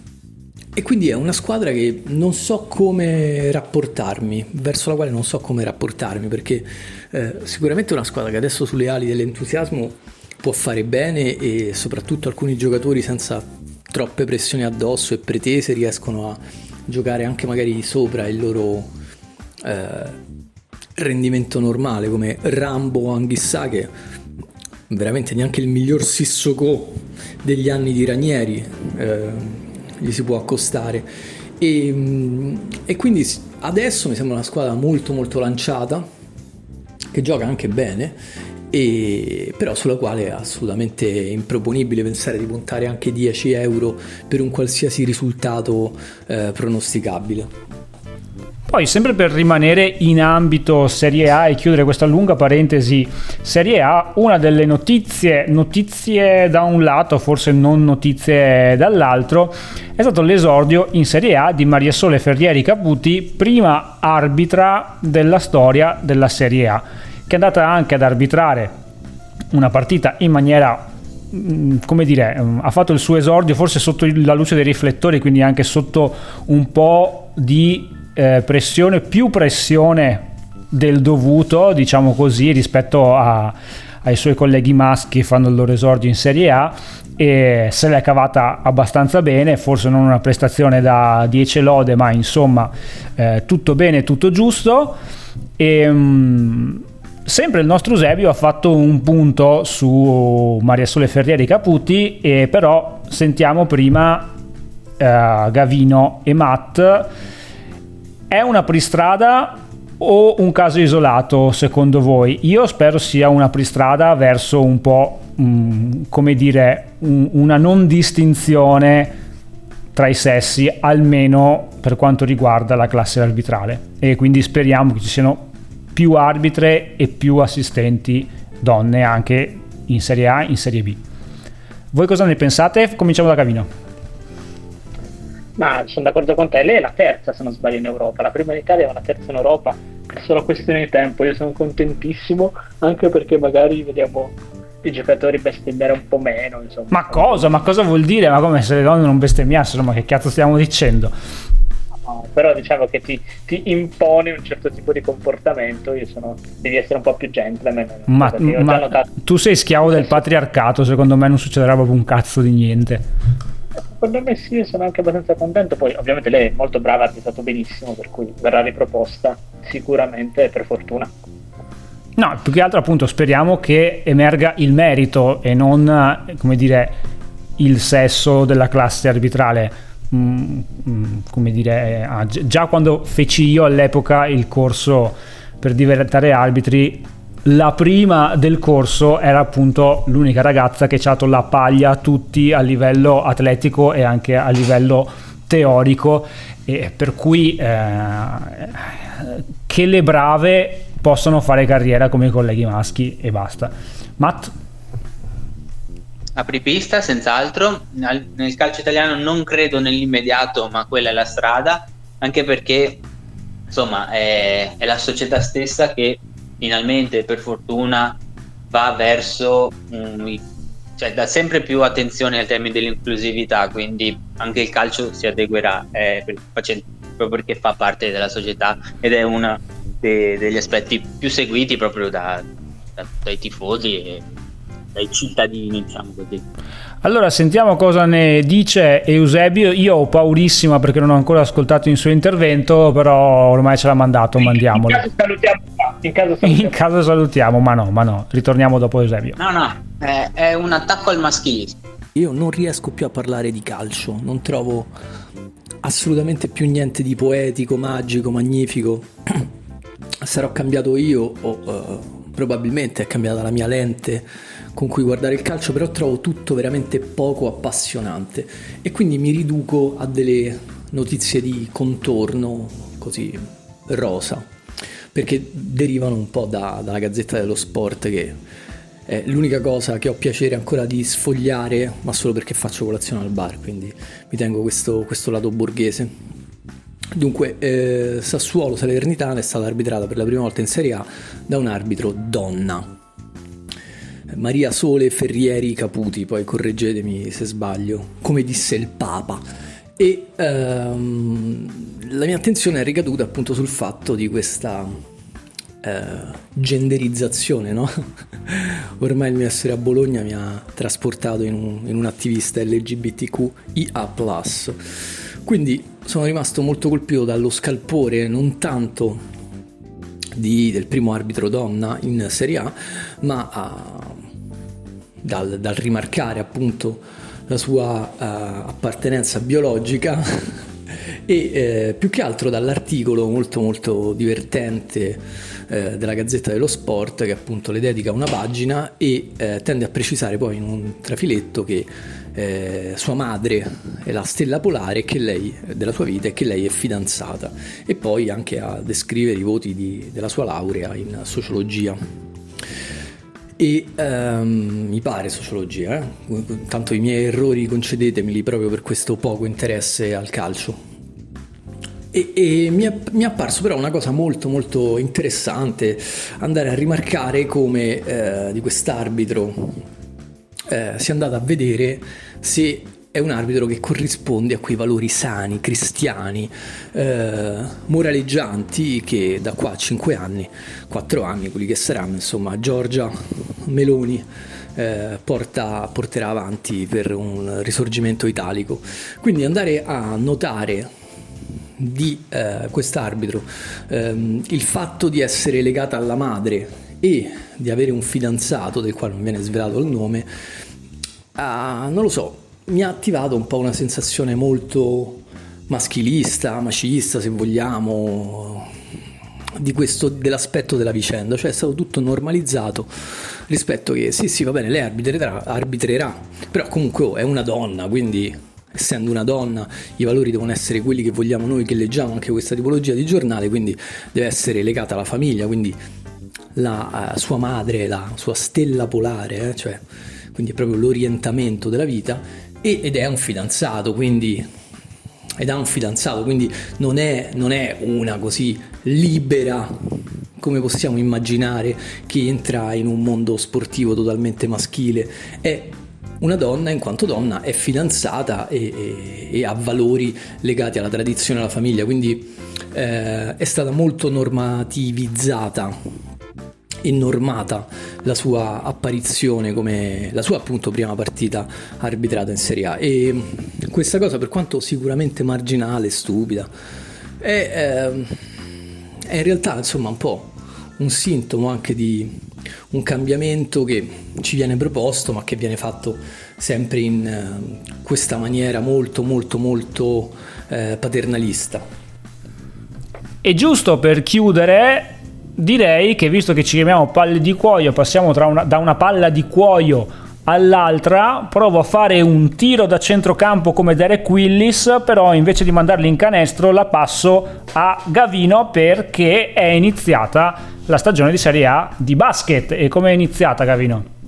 e quindi è una squadra che non so come rapportarmi, verso la quale non so come rapportarmi, perché eh, sicuramente è una squadra che adesso sulle ali dell'entusiasmo può fare bene e soprattutto alcuni giocatori senza troppe pressioni addosso e pretese riescono a giocare anche magari sopra il loro eh, rendimento normale, come Rambo o Anghissà che veramente neanche il miglior Sissoko degli anni di Ranieri. Eh, gli si può accostare. E, e quindi adesso mi sembra una squadra molto molto lanciata, che gioca anche bene, e, però sulla quale è assolutamente improponibile pensare di puntare anche 10 euro per un qualsiasi risultato eh, pronosticabile. Poi, sempre per rimanere in ambito Serie A e chiudere questa lunga parentesi Serie A, una delle notizie, notizie da un lato, forse non notizie dall'altro, è stato l'esordio in Serie A di Maria Sole Ferrieri Caputi, prima arbitra della storia della Serie A, che è andata anche ad arbitrare una partita in maniera mm, come dire, mm, ha fatto il suo esordio forse sotto la luce dei riflettori, quindi anche sotto un po' di eh, pressione, più pressione del dovuto, diciamo così, rispetto a, ai suoi colleghi maschi che fanno il loro esordio in Serie A e se l'è cavata abbastanza bene, forse non una prestazione da 10 lode, ma insomma eh, tutto bene, tutto giusto. E, um, sempre il nostro Eusebio ha fatto un punto su Maria Sole Ferrieri Caputi, e però sentiamo prima eh, Gavino e Matt è una pristrada o un caso isolato secondo voi? Io spero sia una pristrada verso un po' um, come dire un, una non distinzione tra i sessi, almeno per quanto riguarda la classe arbitrale. E quindi speriamo che ci siano più arbitre e più assistenti donne anche in Serie A, in Serie B. Voi cosa ne pensate? Cominciamo da Cavino. Ma sono d'accordo con te, lei è la terza se non sbaglio in Europa, la prima in Italia ma la terza in Europa, è solo questione di tempo, io sono contentissimo anche perché magari vediamo i giocatori bestemmiare un po' meno. Insomma. Ma cosa? Ma cosa vuol dire? Ma come se le donne non bestemmiassero? Ma che cazzo stiamo dicendo? No, però diciamo che ti, ti, impone un certo tipo di comportamento, io sono, devi essere un po' più gentleman. Ma, ma tu sei schiavo del patriarcato, secondo me non succederà proprio un cazzo di niente. Secondo me sì, sono anche abbastanza contento. Poi, ovviamente, lei è molto brava, ha stato benissimo, per cui verrà riproposta sicuramente per fortuna. No, più che altro appunto speriamo che emerga il merito e non, come dire, il sesso della classe arbitrale. Mm, mm, come dire, ah, già quando feci io all'epoca il corso per diventare arbitri, la prima del corso era appunto l'unica ragazza che ci ha dato la paglia a tutti a livello atletico e anche a livello teorico, e per cui eh, che le brave possano fare carriera come i colleghi maschi e basta. Matt? Apripista, senz'altro. Nel calcio italiano non credo nell'immediato, ma quella è la strada, anche perché insomma è, è la società stessa che finalmente, per fortuna, va verso un, cioè dà sempre più attenzione al tema dell'inclusività, quindi anche il calcio si adeguerà eh, proprio perché fa parte della società ed è uno de, degli aspetti più seguiti proprio da, da, dai tifosi e dai cittadini, diciamo così. Allora sentiamo cosa ne dice Eusebio. Io ho paurissima perché non ho ancora ascoltato il suo intervento, però ormai ce l'ha mandato, mandiamolo. Salutiamo, in caso salutiamo. In caso salutiamo ma no, ma no, ritorniamo dopo Eusebio. No, no, è, è un attacco al maschilismo. Io non riesco più a parlare di calcio, non trovo assolutamente più niente di poetico, magico, magnifico. Sarò cambiato io o uh, probabilmente è cambiata la mia lente con cui guardare il calcio, però trovo tutto veramente poco appassionante e quindi mi riduco a delle notizie di contorno così rosa, perché derivano un po' da, dalla Gazzetta dello Sport che è l'unica cosa che ho piacere ancora di sfogliare, ma solo perché faccio colazione al bar, quindi mi tengo questo, questo lato borghese. Dunque, eh, Sassuolo Salernitana è stata arbitrata per la prima volta in Serie A da un arbitro donna, Maria Sole Ferrieri Caputi, poi correggetemi se sbaglio, come disse il Papa. E ehm, la mia attenzione è ricaduta appunto sul fatto di questa eh, genderizzazione, no? Ormai il mio essere a Bologna mi ha trasportato in un, in un attivista LGBTQIA. Quindi sono rimasto molto colpito dallo scalpore, non tanto di, del primo arbitro donna in Serie A, ma a, dal, dal, rimarcare appunto la sua uh, appartenenza biologica e eh, più che altro dall'articolo molto molto divertente eh, della Gazzetta dello Sport che appunto le dedica una pagina e eh, tende a precisare poi in un trafiletto che eh, sua madre è la stella polare lei, della sua vita e che lei è fidanzata. E poi anche a descrivere i voti di, della sua laurea in sociologia e um, mi pare sociologia, eh? tanto i miei errori concedetemeli proprio per questo poco interesse al calcio. E, e mi, è, mi, è, apparso però una cosa molto molto interessante andare a rimarcare come eh, di quest'arbitro eh, si è andato a vedere se è un arbitro che corrisponde a quei valori sani, cristiani, eh, moraleggianti che da qua a 5 anni, 4 anni, quelli che saranno, insomma, Giorgia Meloni eh, porta, porterà avanti per un risorgimento italico. Quindi andare a notare di eh, quest'arbitro ehm, il fatto di essere legata alla madre e di avere un fidanzato del quale non viene svelato il nome, ah, non lo so, mi ha attivato un po' una sensazione molto maschilista, macista se vogliamo, questo, dell'aspetto della vicenda, cioè è stato tutto normalizzato rispetto che sì sì va bene lei arbitrerà, arbitrerà. Però comunque oh, è una donna quindi essendo una donna i valori devono essere quelli che vogliamo noi che leggiamo anche questa tipologia di giornale quindi deve essere legata alla famiglia quindi la uh, sua madre la sua stella polare eh, cioè quindi è proprio l'orientamento della vita ed è un fidanzato, quindi ed ha un fidanzato, quindi non è, non è, una così libera come possiamo immaginare che entra in un mondo sportivo totalmente maschile, è una donna in quanto donna è fidanzata e, e, e ha valori legati alla tradizione alla famiglia, quindi eh, è stata molto normativizzata e normata la sua apparizione come la sua appunto prima partita arbitrata in Serie A e questa cosa per quanto sicuramente marginale, stupida, è, ehm, è in realtà insomma un po' un sintomo anche di un cambiamento che ci viene proposto ma che viene fatto sempre in eh, questa maniera molto molto molto eh, paternalista. E giusto per chiudere direi che visto che ci chiamiamo palle di cuoio passiamo una, da una palla di cuoio all'altra provo a fare un tiro da centrocampo come Derek Willis però invece di mandarli in canestro la passo a Gavino perché è iniziata la stagione di Serie A di basket e come è iniziata Gavino?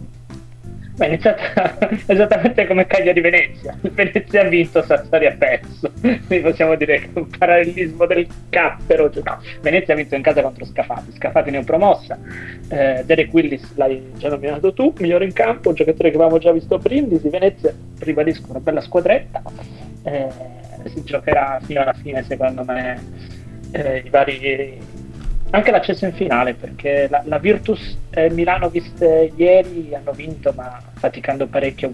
Beh, è iniziata esattamente come Cagliari Venezia. Venezia ha vinto, Sassari ha perso. Quindi possiamo dire che è un parallelismo del cappero. Cioè, no, Venezia ha vinto in casa contro Scafati. Scafati ne ho promossa. Eh, Derek Willis l'hai già nominato tu, migliore in campo, un giocatore che avevamo già visto a Brindisi. Venezia, ribadisco, una bella squadretta. Eh, si giocherà fino alla fine, secondo me, eh, i vari anche l'accesso in finale perché la, la Virtus e Milano viste ieri hanno vinto ma faticando parecchio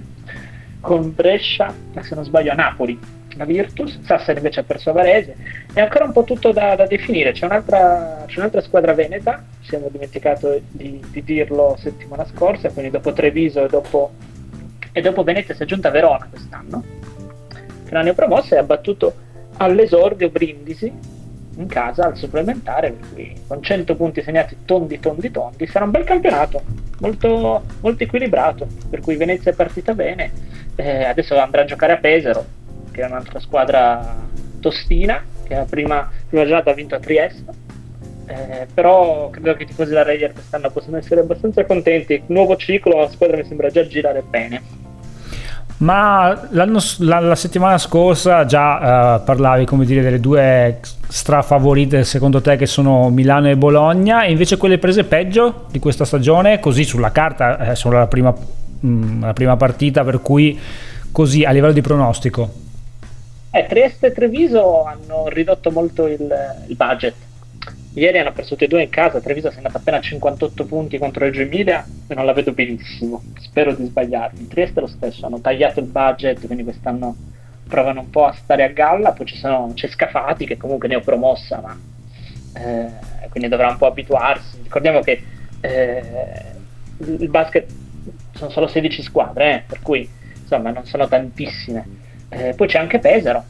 con Brescia se non sbaglio a Napoli. La Virtus, Sassari invece ha perso a Varese. È ancora un po' tutto da, da definire. C'è un'altra, c'è un'altra, squadra veneta siamo dimenticato di, di, dirlo settimana scorsa quindi dopo Treviso e dopo, e dopo Venezia si è giunta Verona quest'anno. Che l'anno promossa e ha battuto all'esordio Brindisi in casa al supplementare, per con 100 punti segnati tondi, tondi, tondi, sarà un bel campionato, molto, molto equilibrato, per cui Venezia è partita bene, eh, adesso andrà a giocare a Pesaro, che è un'altra squadra tostina, che la prima, prima giornata ha vinto a Trieste, eh, però credo che i tifosi della Reyer quest'anno possano essere abbastanza contenti, nuovo ciclo, la squadra mi sembra già girare bene. Ma la, la, settimana scorsa già uh, parlavi come dire delle due strafavorite secondo te che sono Milano e Bologna? E invece quelle prese peggio di questa stagione così sulla carta è solo la prima, mh, mm, la prima partita per cui così a livello di pronostico? Eh, Trieste e Treviso hanno ridotto molto il, il budget. Ieri hanno perso tutti e due in casa, Treviso è andata appena a 58 punti contro Reggio Emilia e non la vedo benissimo, spero di sbagliarmi. Trieste lo stesso, hanno tagliato il budget, quindi quest'anno provano un po' a stare a galla, poi sono, c'è Scafati che comunque ne ho promossa, ma eh, quindi dovrà un po' abituarsi. Ricordiamo che eh, il basket sono solo 16 squadre, eh, per cui insomma non sono tantissime. Eh, poi c'è anche Pesaro,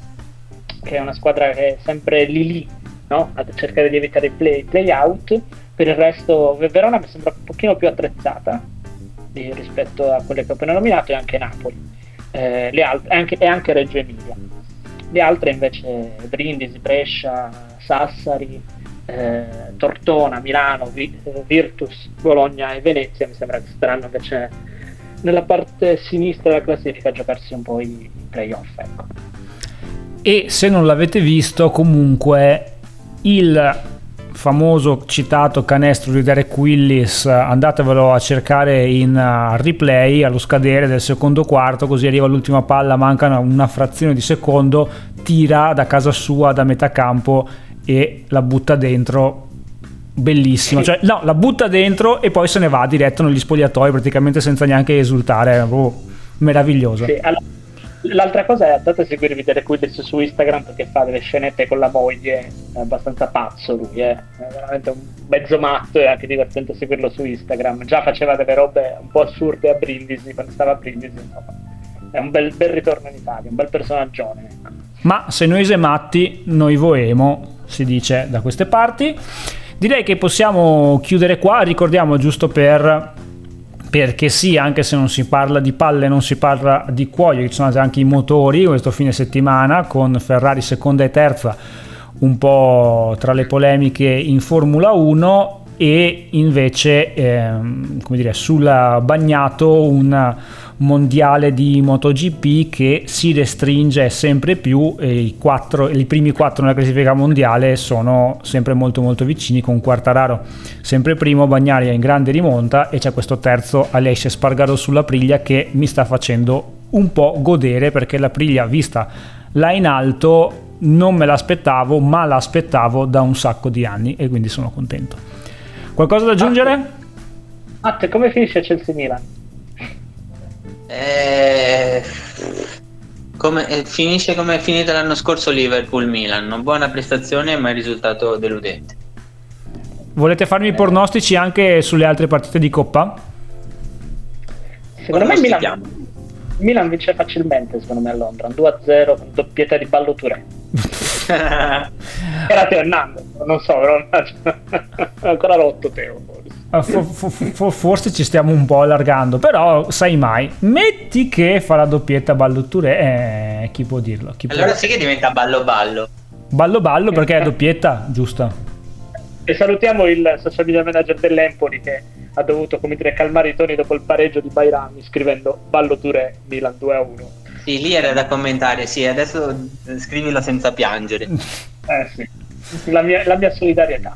che è una squadra che è sempre lì lì no? a cercare di evitare i play, play out. Per il resto, Verona mi sembra un pochino più attrezzata di, rispetto a quelle che ho appena nominato e anche Napoli eh, le altre, anche, e anche Reggio Emilia. Le altre invece Brindisi, Brescia, Sassari, eh, Tortona, Milano, Virtus, Bologna e Venezia mi sembra che staranno invece nella parte sinistra della classifica a giocarsi un po' i playoff. Ecco. E se non l'avete visto, comunque il famoso citato canestro di Derek Willis andatevelo a cercare in uh, replay allo scadere del secondo quarto così arriva l'ultima palla mancano una frazione di secondo tira da casa sua da metà campo e la butta dentro. Bellissimo cioè no la butta dentro e poi se ne va diretto negli spogliatoi praticamente senza neanche esultare. Oh, meraviglioso. Sì, allora L'altra cosa è andate a seguirvi Derek Willis su Instagram perché fa delle scenette con la moglie, è abbastanza pazzo lui, eh? è veramente un mezzo matto e anche divertente seguirlo su Instagram. Già faceva delle robe un po' assurde a Brindisi, quando stava a Brindisi, insomma. È un bel, bel ritorno in Italia, un bel personaggio. Ma se noi siamo matti, noi voemo, si dice da queste parti. Direi che possiamo chiudere qua, ricordiamo giusto per perché sì, anche se non si parla di palle, non si parla di cuoio, ci sono anche i motori questo fine settimana con Ferrari seconda e terza un po' tra le polemiche in Formula 1 e invece ehm, come dire, sul bagnato un mondiale di MotoGP che si restringe sempre più e i, quattro, i primi quattro nella classifica mondiale sono sempre molto molto vicini con Quartararo sempre primo, Bagnaria in grande rimonta e c'è questo terzo Alessia Spargaro sulla priglia che mi sta facendo un po' godere perché la priglia vista là in alto non me l'aspettavo ma l'aspettavo da un sacco di anni e quindi sono contento qualcosa da aggiungere? Matte, come finisce Chelsea Milan? Eh, come, eh, finisce come è finita l'anno scorso Liverpool-Milan, buona prestazione ma il risultato deludente. Volete farmi i pronostici anche sulle altre partite di Coppa? Secondo me Milan, Milan vince facilmente, secondo me a Londra, 2-0 con doppietta di Ballo Touré. Era Teo Hernandez, non so, però ancora rotto Teo. Forse. For, forse ci stiamo un po' allargando, però sai mai. Metti che fa la doppietta Ballo Touré, eh, chi può dirlo? Chi allora può... sì che diventa ballo ballo. Ballo ballo perché è doppietta, giusto? E salutiamo il social media manager dell'Empoli che ha dovuto come dire, calmare i toni dopo il pareggio di Bairami scrivendo Ballo Touré Milan 2 a 1. Sì, lì era da commentare, sì, adesso scrivilo senza piangere. Eh sì, la mia, la mia solidarietà.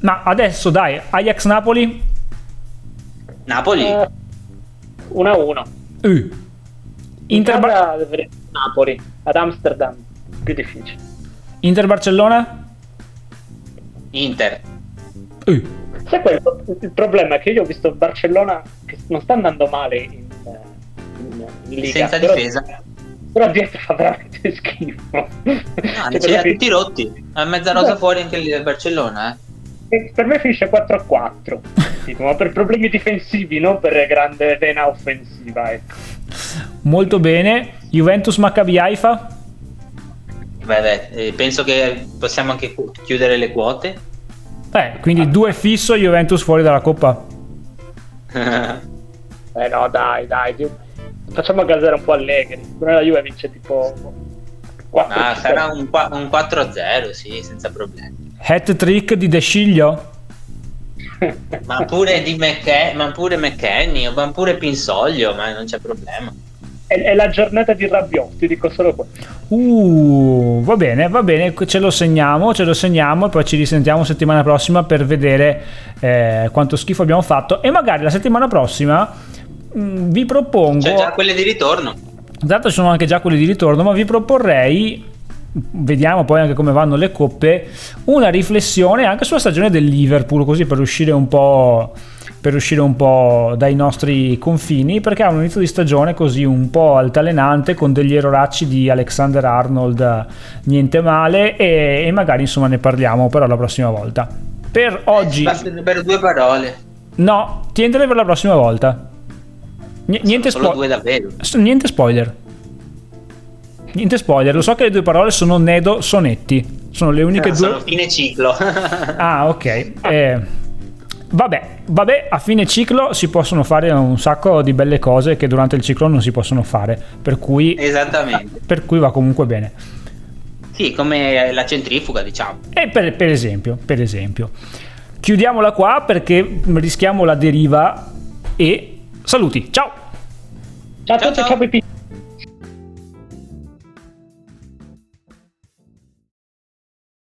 Ma adesso dai, Ajax Napoli? Napoli? Eh, 1 a 1. Uh. Inter Bar- Napoli, ad Amsterdam, più difficile. Inter Barcellona? Inter. Uh. Sai quello, il problema è che io ho visto Barcellona che non sta andando male in, in, in Liga. Senza però, difesa. Però dietro fa veramente schifo. No, cioè, ce li ha tutti rotti. Ha mezza rosa fuori anche il Barcellona, eh. Per me finisce 4 a 4 tipo, ma per problemi difensivi non per grande vena offensiva ecco. molto bene. Juventus Maccabi Haifa? Beh, beh eh, penso che possiamo anche chiudere le quote. Eh, quindi ah. due fisso Juventus fuori dalla Coppa. Eh no dai dai facciamo gasare un po' Allegri. Però la Juve vince tipo 4 ah, sarà un, un 4-0 sì senza problemi hat trick di De Sciglio ma pure di McKenny, ma pure McKenny, ma pure Pinsoglio, ma non c'è problema. È, è la giornata di Rabiot, ti dico solo questo. Uh, va bene, va bene, ce lo segniamo, ce lo segniamo e poi ci risentiamo settimana prossima per vedere eh, quanto schifo abbiamo fatto e magari la settimana prossima mh, mm, vi propongo... C'è già quelle di ritorno. Esatto, ci sono anche già quelle di ritorno, ma vi proporrei vediamo poi anche come vanno le coppe, una riflessione anche sulla stagione del Liverpool, così per uscire un po', per uscire un po' dai nostri confini, perché ha un inizio di stagione così un po' altalenante con degli eroracci di Alexander Arnold, niente male, e, e magari insomma ne parliamo però la prossima volta. Per oggi... Eh, per due parole. No, tientele per la prossima volta. N- niente, spo- niente spoiler. Niente spoiler, lo so che le due parole sono Nedo Sonetti. Sono le uniche no, due. Sono fine ciclo. ah, ok. Eh, vabbè, vabbè, a fine ciclo si possono fare un sacco di belle cose che durante il ciclo non si possono fare. Per cui. Esattamente. Per cui va comunque bene. Sì, come la centrifuga, diciamo. E per, per esempio, per esempio. Chiudiamola qua perché rischiamo la deriva e saluti. Ciao! Ciao a tutti, ciao, ciao. ciao